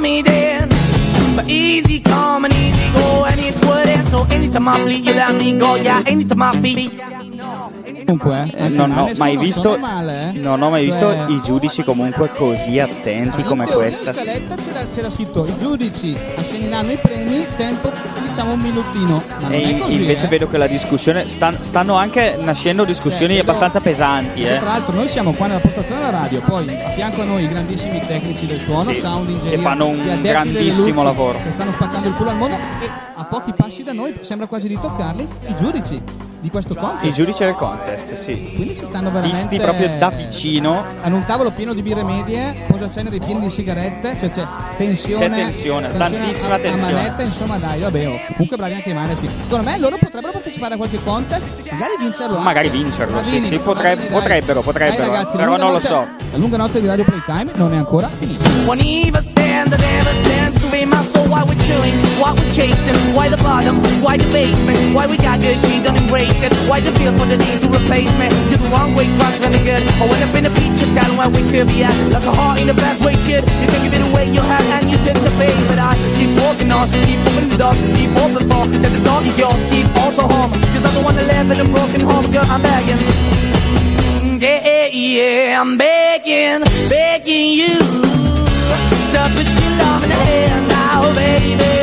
me then, but easy come anytime I bleed, you let me go, yeah. Anytime I feel. Comunque, Eh, anche non ho mai visto, male, eh. non ho mai visto Cioè- i giudici comunque così attenti In come teoria questa. In scaletta c'era, c'era scritto i giudici assegneranno i premi, tempo diciamo un minutino. Ma non E è così. invece eh. vedo che la discussione stan- stanno anche nascendo discussioni Eh, vedo- abbastanza pesanti. E Eh. Tra l'altro noi siamo qua nella postazione della radio, poi a fianco a noi i grandissimi tecnici del suono, Sì, sound che engineer, fanno un grandissimo lavoro. Che stanno spaccando il culo al mondo e a pochi passi da noi, sembra quasi di toccarli, i giudici di questo contest. I giudici del contest, sì. Quindi si stanno veramente Visti proprio da vicino. Hanno un tavolo pieno di birre medie, posaceneri pieni di sigarette, cioè c'è tensione. C'è tensione, tantissima a- a, tensione. manetta, insomma, dai, vabbè, oh. comunque bravi anche i Maneskin. Secondo me loro potrebbero partecipare a qualche contest, magari vincerlo. anche. Magari vincerlo, sì, Bravini, sì, potre- bravini, dai. potrebbero, potrebbero, Dai, ragazzi, la però non lo notte- so. La lunga notte di Radio Playtime non è ancora finita. Won't even stand, I never stand to be my soul. Why we're chilling, why we're chasing, why the bottom, why the basement, why we got good, she don't embrace it. Why the feel for the need to replace me? You're the wrong way, trying to good. I went up in the feature town where we could be at. Like a heart in the best way, shit. You can give it away, you have, and you take the bait. But I keep walking on, keep moving the dog, keep open for that the dog is yours, keep also home. Cause I'm the one that live in a broken home, girl, I'm begging. Yeah, yeah, I'm begging, begging you to put your love in the now, baby,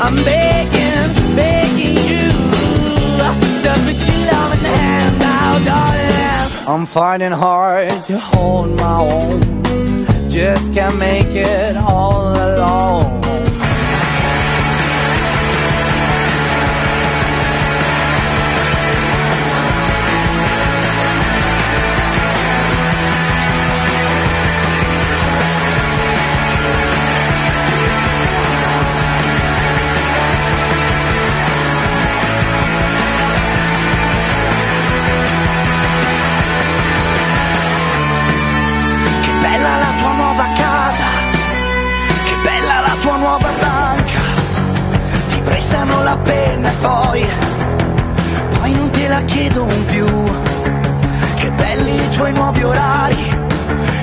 I'm begging, begging you to put your love in the hand now, darling. I'm finding hard to hold my own, just can't make it all alone. La penna e poi, poi non te la chiedono più. Che belli i tuoi nuovi orari,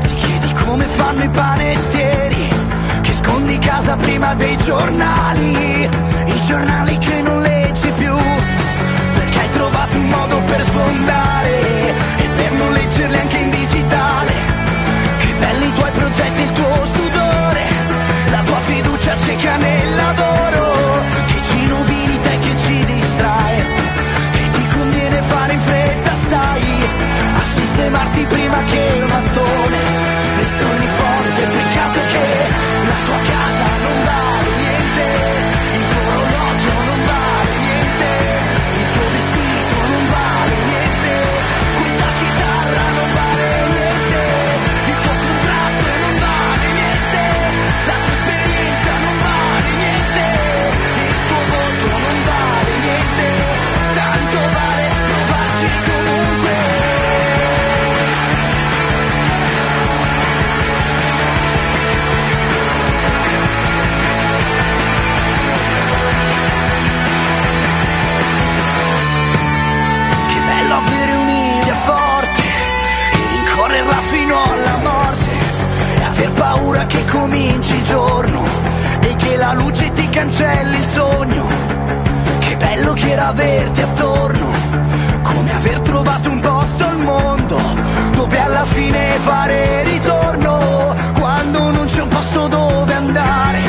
ti chiedi come fanno i panettieri. Che scondi casa prima dei giornali, i giornali che non leggi più. Perché hai trovato un modo per sfondare e per non leggerli anche in digitale. Che belli i tuoi progetti, il tuo sudore, la tua fiducia cieca nel lavoro, fare in fretta, sai, a sistemarti prima che il mattone. Ritorni forte, peccato che che cominci giorno e che la luce ti cancelli il sogno. Che bello che era averti attorno, come aver trovato un posto al mondo dove alla fine fare ritorno quando non c'è un posto dove andare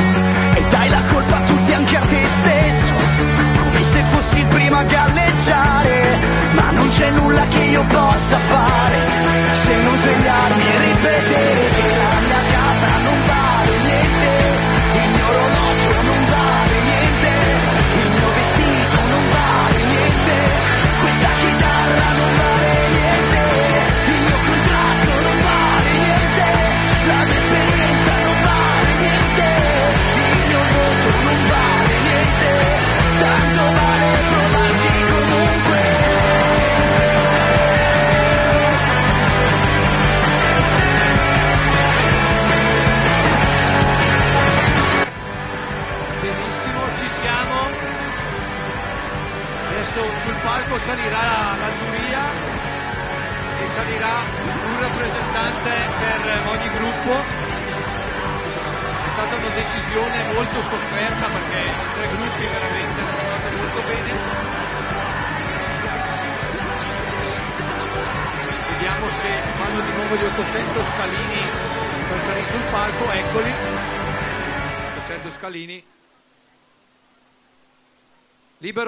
e dai la colpa a tutti anche a te stesso come se fossi il primo a galleggiare, ma non c'è nulla che io possa fare se non svegliarmi e ripetere che la mia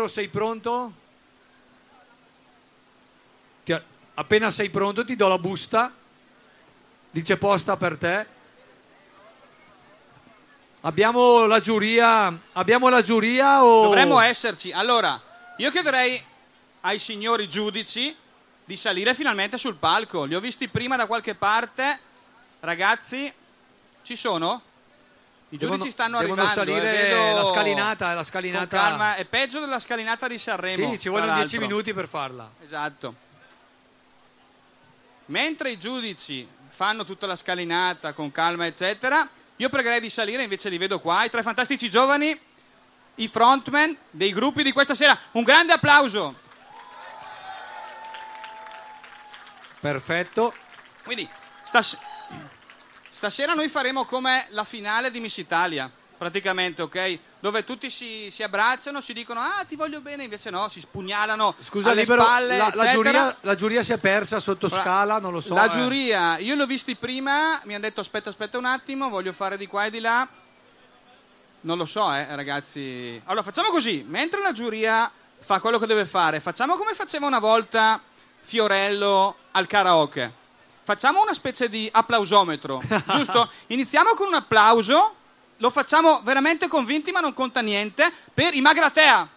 Sei pronto? Ti- appena sei pronto ti do la busta. Dice posta per te. Abbiamo la giuria. Abbiamo la giuria o. Dovremmo esserci. Allora, io chiederei ai signori giudici di salire finalmente sul palco. Li ho visti prima da qualche parte. Ragazzi, ci sono? I Devono- giudici stanno devono arrivando. salire eh, vedo la scalinata, la scalinata- Con calma. È peggio della scalinata di Sanremo. Sì, ci vogliono tra 10 l'altro. minuti per farla. Esatto. Mentre i giudici fanno tutta la scalinata con calma, eccetera, io pregherei di salire, invece li vedo qua, i tre fantastici giovani, i frontman dei gruppi di questa sera. Un grande applauso. Perfetto. Quindi, stas- stasera noi faremo come la finale di Miss Italia, praticamente, ok? Dove tutti si, si abbracciano, si dicono ah ti voglio bene, invece no, si spugnalano Scusa, alle Libero, spalle, la, la giuria, la giuria si è persa sotto Ora, scala, non lo so. La eh. giuria, io li ho visti prima, mi hanno detto aspetta, aspetta un attimo, voglio fare di qua e di là. Non lo so, eh, ragazzi. Allora, facciamo così, mentre la giuria fa quello che deve fare, facciamo come faceva una volta Fiorello al karaoke. Facciamo una specie di applausometro, giusto? Iniziamo con un applauso, lo facciamo veramente convinti ma non conta niente, per i Magratea.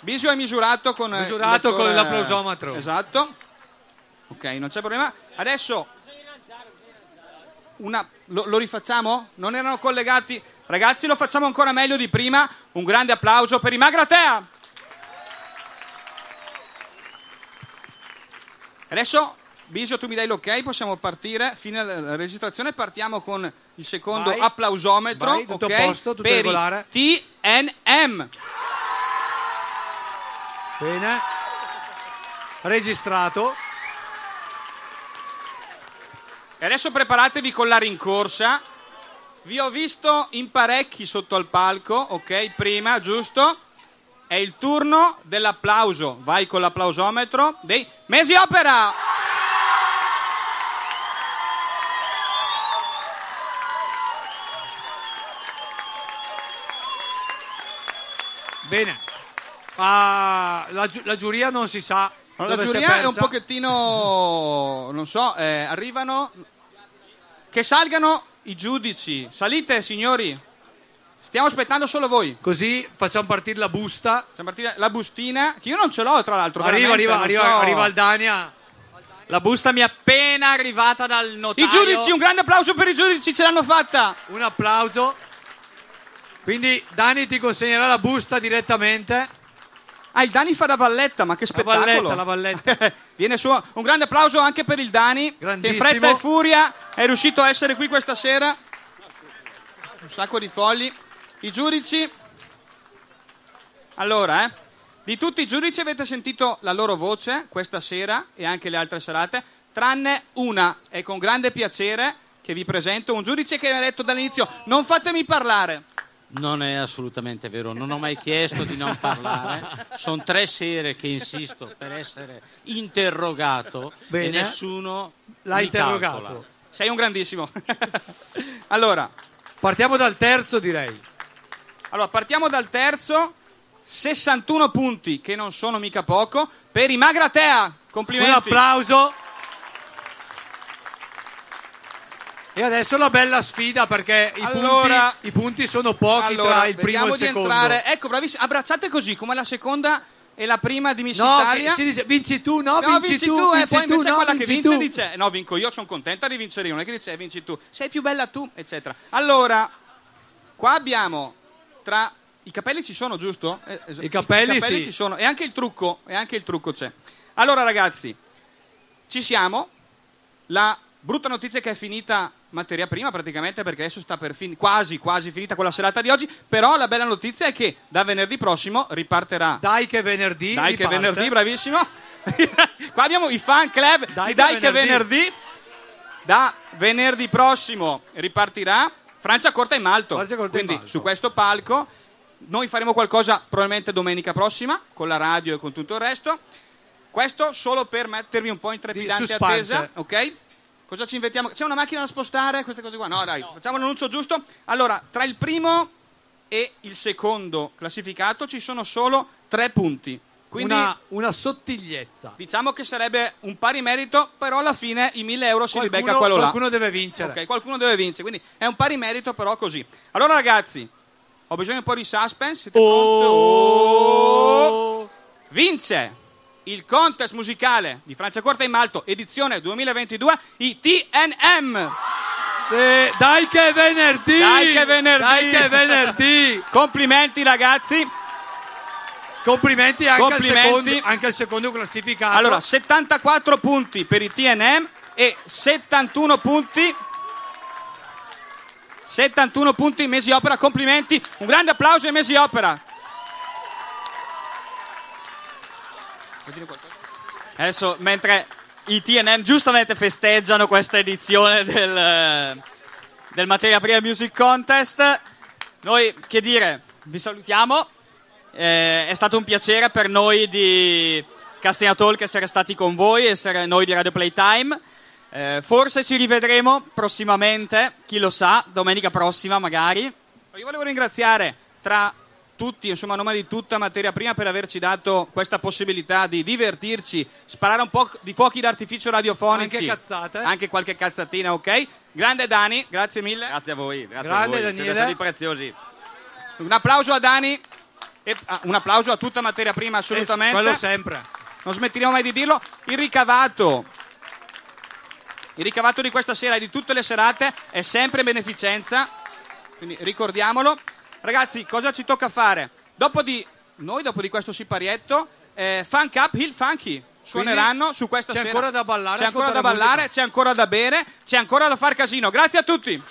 Bisio è misurato con... Misurato il con l'applausometro. Esatto. Ok, non c'è problema. Adesso una- lo, lo rifacciamo? Non erano collegati? Ragazzi, lo facciamo ancora meglio di prima. Un grande applauso per i Magratea. Adesso, Bisio, tu mi dai l'ok, possiamo partire. Fine la registrazione, partiamo con il secondo Vai. applausometro. Vai, tutto ok? a posto, tutto per i regolare. TNM. Bene. Registrato. E adesso preparatevi con la rincorsa. Vi ho visto in parecchi sotto al palco, ok? Prima, giusto? È il turno dell'applauso. Vai con l'applausometro dei Mesi Opera! Bene. Ah, la, giu- la giuria non si sa. La dove si giuria è un persa. pochettino, non so, eh, arrivano... Che salgano i giudici. Salite, signori. Stiamo aspettando solo voi. Così facciamo partire la busta. Facciamo partire la bustina, che io non ce l'ho, tra l'altro. Arriva, arriva, arriva, so. arriva Aldania. La busta mi è appena arrivata dal notaio. I giudici, un grande applauso per i giudici, ce l'hanno fatta. Un applauso. Quindi Dani ti consegnerà la busta direttamente. Ah, il Dani fa da valletta, ma che La spettacolo! valletta, la valletta. Viene su. Un grande applauso anche per il Dani, che in fretta e furia è riuscito a essere qui questa sera. Un sacco di fogli. I giudici. Allora, eh, di tutti i giudici avete sentito la loro voce questa sera e anche le altre serate, tranne una. E con grande piacere che vi presento un giudice che mi ha detto dall'inizio: non fatemi parlare. Non è assolutamente vero, non ho mai chiesto di non parlare. Sono tre sere che insisto per essere interrogato Bene. e nessuno L'ha mi interrogato. calcola. Sei un grandissimo. allora, partiamo dal terzo, direi. Allora, partiamo dal terzo. 61 punti, che non sono mica poco, per i Magratea. Complimenti. Un applauso. E adesso la bella sfida perché i, Allora- punti, i punti sono pochi Allora, tra il primo e il di secondo. entrare. Ecco, bravissimi. Abbracciate così, come la seconda e la prima di Miss No, Italia. che si dice vinci tu, no, No, vinci, tu, e vinci poi tu, invece no, quella che vinci vince tu. dice no, vinco io, sono contenta di vincere io, non è che dice "Eh, vinci tu, sei più bella tu, eccetera. Allora, qua abbiamo tra i capelli ci sono, giusto? Eh, es- I capelli sì. ci sono e anche il trucco, e anche il trucco c'è. Allora ragazzi, ci siamo. La brutta notizia è che è finita materia prima praticamente perché adesso sta per fin- quasi quasi finita con la serata di oggi, però la bella notizia è che da venerdì prossimo riparterà Dai che venerdì dai che riparte. venerdì, bravissimo. Qua abbiamo i fan club Dai di che Dai che venerdì. venerdì. Da venerdì prossimo ripartirà Francia Corta in Malto. Francia Corta in Quindi Malto. su questo palco noi faremo qualcosa probabilmente domenica prossima con la radio e con tutto il resto. Questo solo per mettervi un po' in trepidante attesa, ok? Cosa ci inventiamo? C'è una macchina da spostare? Queste cose qua? No, dai, facciamo l'annuncio giusto. Allora, tra il primo e il secondo classificato ci sono solo tre punti. Quindi una, una sottigliezza. Diciamo che sarebbe un pari merito, però alla fine i 1000 euro si Qualcuno- ribecca quello là. qualcuno deve vincere. Ok, qualcuno deve vincere, quindi è un pari merito, però così. Allora ragazzi, ho bisogno un po' di suspense, siete pronti? Oh! Vince il contest musicale di Francia Corta in Malto, edizione 2022, i TNM. Sì, dai che venerdì! Dai che venerdì! Dai che venerdì! Complimenti ragazzi. Complimenti anche, Complimenti. Al, secondo, anche al secondo classificato. Allora, 74 punti per i TNM e 71 punti 71 punti Mesi Opera, complimenti. Un grande applauso ai Mesi Opera. Adesso, mentre i TNM giustamente festeggiano questa edizione del, del Materia Prima Music Contest, noi, che dire, vi salutiamo. Eh, è stato un piacere per noi di Castina Talk essere stati con voi, essere noi di Radio Playtime. Eh, forse ci rivedremo prossimamente, chi lo sa, domenica prossima magari. Io volevo ringraziare tra tutti, insomma a nome di tutta Materia Prima per averci dato questa possibilità di divertirci, sparare un po' di fuochi d'artificio radiofonici. Anche cazzate. Anche qualche cazzatina, ok? Grande Dani, grazie mille. Grazie a voi, grazie Grande a voi. Daniele. Siete stati preziosi. Un applauso a Dani e ah, un applauso a tutta Materia Prima assolutamente. quello sempre. Non smetteremo mai di dirlo. Il ricavato il ricavato di questa sera e di tutte le serate è sempre beneficenza, quindi ricordiamolo. Ragazzi, cosa ci tocca fare? Dopo di noi, dopo di questo siparietto, eh, Funk Up Hill Funky suoneranno su questa c'è sera. ancora da ballare, C'è ancora da ballare, c'è ancora da bere, c'è ancora da far casino. Grazie a tutti.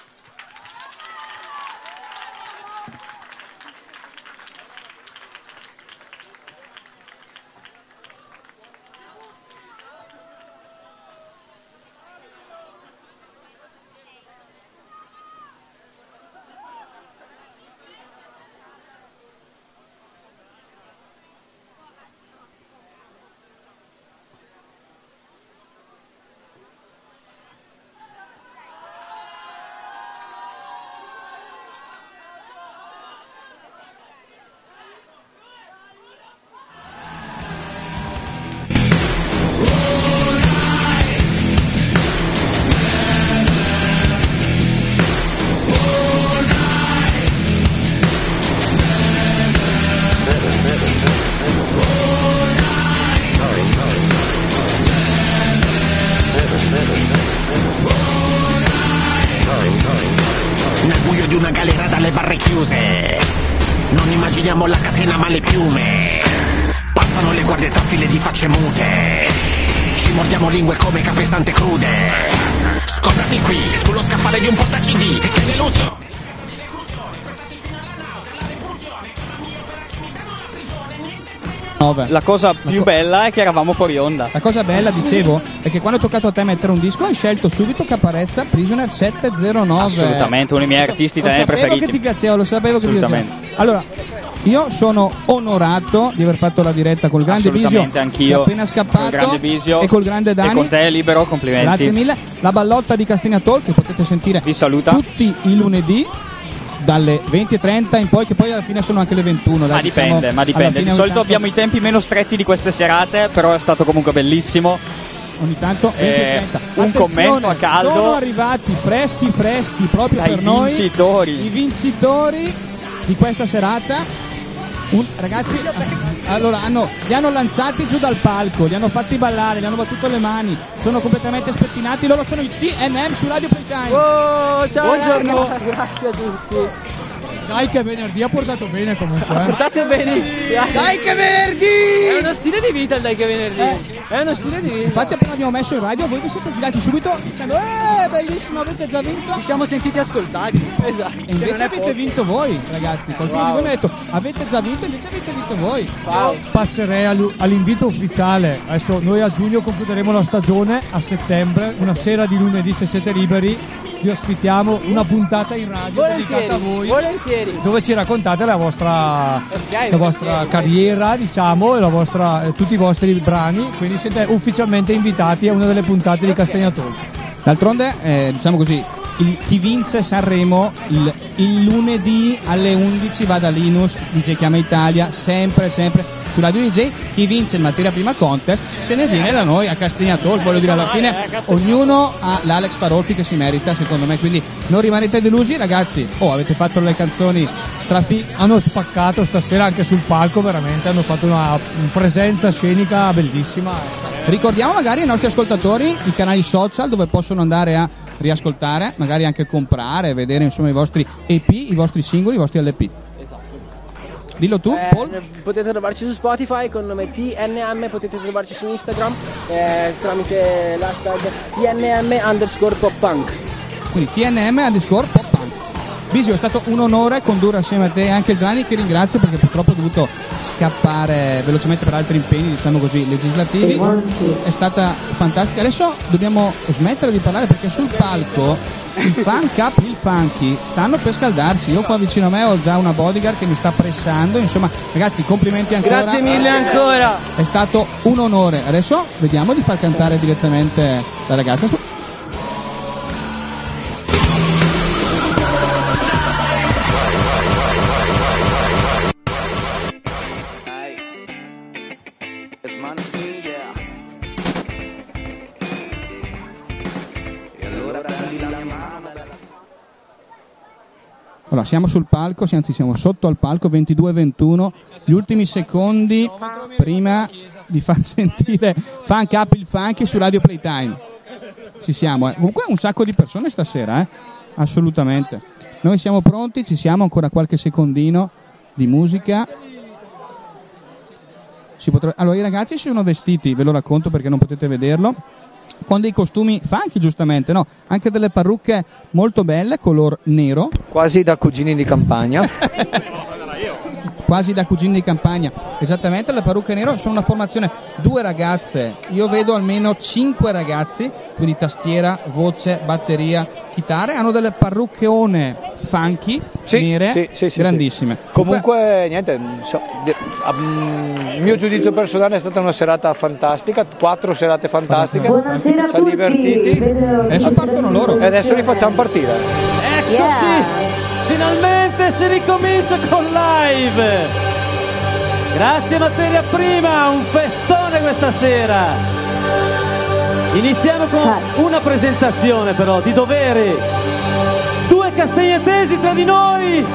La cosa più bella è che eravamo fuori onda. La cosa bella, dicevo, è che quando è toccato a te mettere un disco hai scelto subito Caparezza Prisoner 709. Assolutamente, uno dei miei artisti Lo italiani sapevo preferiti. che ti piaceva, lo sapevo che ti piaceva. Assolutamente. Allora, io sono onorato di aver fatto la diretta col grande Bisio anch'io. appena scappato Col grande Bisio e col grande Dani. E con te libero, complimenti. Grazie mille. La ballotta di Castigna Talk che potete sentire tutti i lunedì dalle 20.30 in poi, che poi alla fine sono anche le 21. Ma dai, dipende, diciamo, ma dipende. Di solito tanto- abbiamo i tempi meno stretti di queste serate, però è stato comunque bellissimo. ogni tanto Eh, 20.30. un commento a caldo. Sono arrivati freschi, freschi proprio Dai per noi vincitori. i vincitori di questa serata. Un- ragazzi, allora hanno, li hanno lanciati giù dal palco, li hanno fatti ballare, li hanno battuto le mani, sono completamente spettinati. Loro sono i TNM su Radio Playtime. Oh, ciao Buongiorno. raga, grazie a tutti. Dai che venerdì ha portato bene comunque. eh. Portate bene. Dai che venerdì! È uno stile di vita il dai che venerdì. È uno stile di vita. Infatti appena abbiamo messo in radio voi vi siete girati subito dicendo Eh bellissimo avete già vinto Ci siamo sentiti ascoltati. Esatto. E invece avete vinto voi ragazzi Qualcuno Wow. di voi mi ha detto avete già vinto invece avete vinto voi Io passerei all'invito ufficiale. Adesso noi a giugno concluderemo la stagione, a settembre, una sera di lunedì se siete liberi, vi ospitiamo una puntata in radio dedicata a Volentieri. voi. Volentieri. Dove ci raccontate la vostra, Ok, la vostra carriera, diciamo, e la vostra- eh, tutti i vostri brani. Quindi siete ufficialmente invitati a una delle puntate di Castagna Talk. D'altronde eh, diciamo così il- chi vince Sanremo il, il lunedì alle 11 va da Linus DJ Chiama Italia sempre sempre su Radio DJ chi vince il materia prima contest se ne viene da noi a Castigna Talk voglio dire alla fine ognuno ha l'Alex Farolfi che si merita secondo me quindi non rimanete delusi ragazzi oh avete fatto le canzoni strafi Hanno spaccato stasera anche sul palco, veramente, hanno fatto una presenza scenica bellissima. Ricordiamo magari ai nostri ascoltatori i canali social dove possono andare a riascoltare, magari anche comprare, vedere insomma i vostri EP, i vostri singoli, i vostri LP. Dillo tu, Eh, Paul. potete trovarci su Spotify con nome TNM, potete trovarci su Instagram eh, tramite l'hashtag TNM underscore pop punk. Quindi TNM underscore pop. Bisio, è stato un onore condurre assieme a te anche il Gianni che ringrazio perché purtroppo ho dovuto scappare velocemente per altri impegni, diciamo così, legislativi. È stata fantastica. Adesso dobbiamo smettere di parlare perché sul palco il fan cup, il funky stanno per scaldarsi. Io qua vicino a me ho già una bodyguard che mi sta pressando. Insomma, ragazzi, complimenti ancora. Grazie mille ancora. È stato un onore. Adesso vediamo di far cantare direttamente la ragazza. Allora, siamo sul palco, anzi siamo sotto al palco, 22-21, gli ultimi secondi prima di far sentire Funk Up il Funky su Radio Playtime. Ci siamo, eh. comunque un sacco di persone stasera, eh? assolutamente. Noi siamo pronti, ci siamo ancora qualche secondino di musica. Si potrà- Allora, i ragazzi si sono vestiti, ve lo racconto perché non potete vederlo, con dei costumi funky giustamente, no? Anche delle parrucche molto belle, color nero. Quasi da cugini di campagna. quasi da cugini di campagna. Esattamente, le parrucche nero sono una formazione due ragazze. Io vedo almeno cinque ragazzi, quindi tastiera, voce, batteria, chitarre. Hanno delle parruccheone funky nere, sì, sì, sì, grandissime. Comunque, niente, so- ah, mm, il mio giudizio personale è stata una serata fantastica, quattro serate fantastiche. Buonasera a Siamo tutti. divertiti. Adesso partono loro. E adesso li facciamo partire. Eccoci! Finalmente si ricomincia con live! Grazie materia prima, un festone questa sera! Iniziamo con una presentazione però di dovere. Due castagnetesi tra di noi!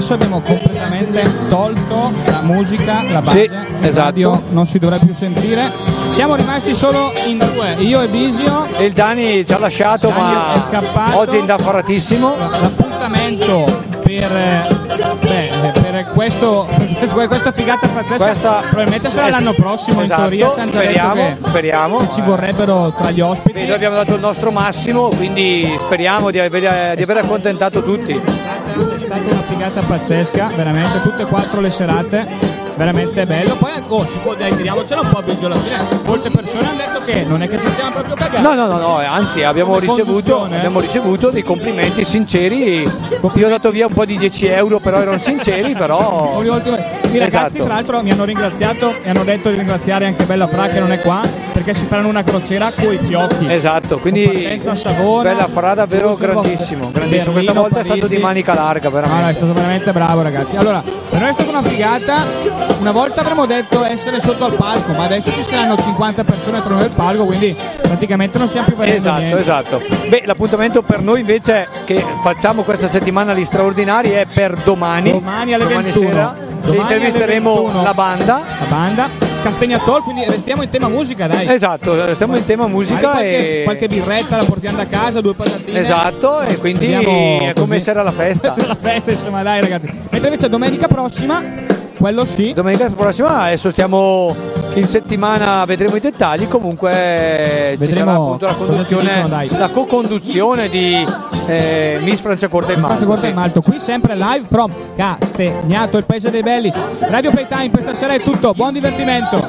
Adesso abbiamo completamente tolto la musica, la base, Sì, esatto. radio non si dovrebbe più sentire. Siamo rimasti solo in due, io e Bisio. Il Dani ci ha lasciato, ma è scappato. oggi è indaffaratissimo. L'appuntamento per, eh, beh, per questo, per questa figata pazzesca Questa- probabilmente sarà l'anno prossimo esatto, in teoria ci hanno già speriamo, che, speriamo. che ci vorrebbero tra gli ospiti Noi abbiamo dato il nostro massimo, quindi speriamo di aver, di aver accontentato tutti. È stata una figata pazzesca veramente tutte e quattro le serate veramente bello poi oh, si può dai tiriamocela un po' a Bisio alla fine molte persone hanno detto che non è che ci siamo proprio cagati No, no, no, no, anzi abbiamo ricevuto, eh? abbiamo ricevuto dei complimenti sinceri. Io ho dato via un po' di 10 euro, però erano sinceri, però. I ragazzi Esatto. tra l'altro mi hanno ringraziato e hanno detto di ringraziare anche Bella Fra che non è qua perché si faranno una crociera coi fiocchi Esatto, quindi Savona, Bella Fra davvero grandissimo, grandissimo. Questa volta è stato Parigi. di manica larga, No, no, è veramente. stato veramente bravo, ragazzi. Allora, per noi è stata una figata. Una volta avremmo detto essere sotto al palco, ma adesso ci saranno 50 persone attorno al palco, quindi praticamente non stiamo più vedendo Esatto, niente. esatto. Beh, l'appuntamento per noi invece che facciamo questa settimana gli straordinari è per domani. Domani alle 21. sera. Domani intervisteremo 21. la banda. La banda Castagnatol, quindi restiamo in tema musica, dai. Esatto, stiamo in tema musica qualche, e- qualche birretta la portiamo da casa, due patatine. Esatto, e quindi Vediamo è come così. essere alla festa. Essere alla festa, insomma, dai, ragazzi. Mentre invece domenica prossima, quello sì. Domenica prossima, adesso stiamo in settimana, vedremo i dettagli. Comunque ci Vedremo sarà appunto la ci conduzione, dicono, la co-conduzione di eh, Miss in Forza Malta. Corta sì. Malto, qui sempre live from Castegnato, il paese dei belli. Radio Playtime per stasera è tutto, buon divertimento.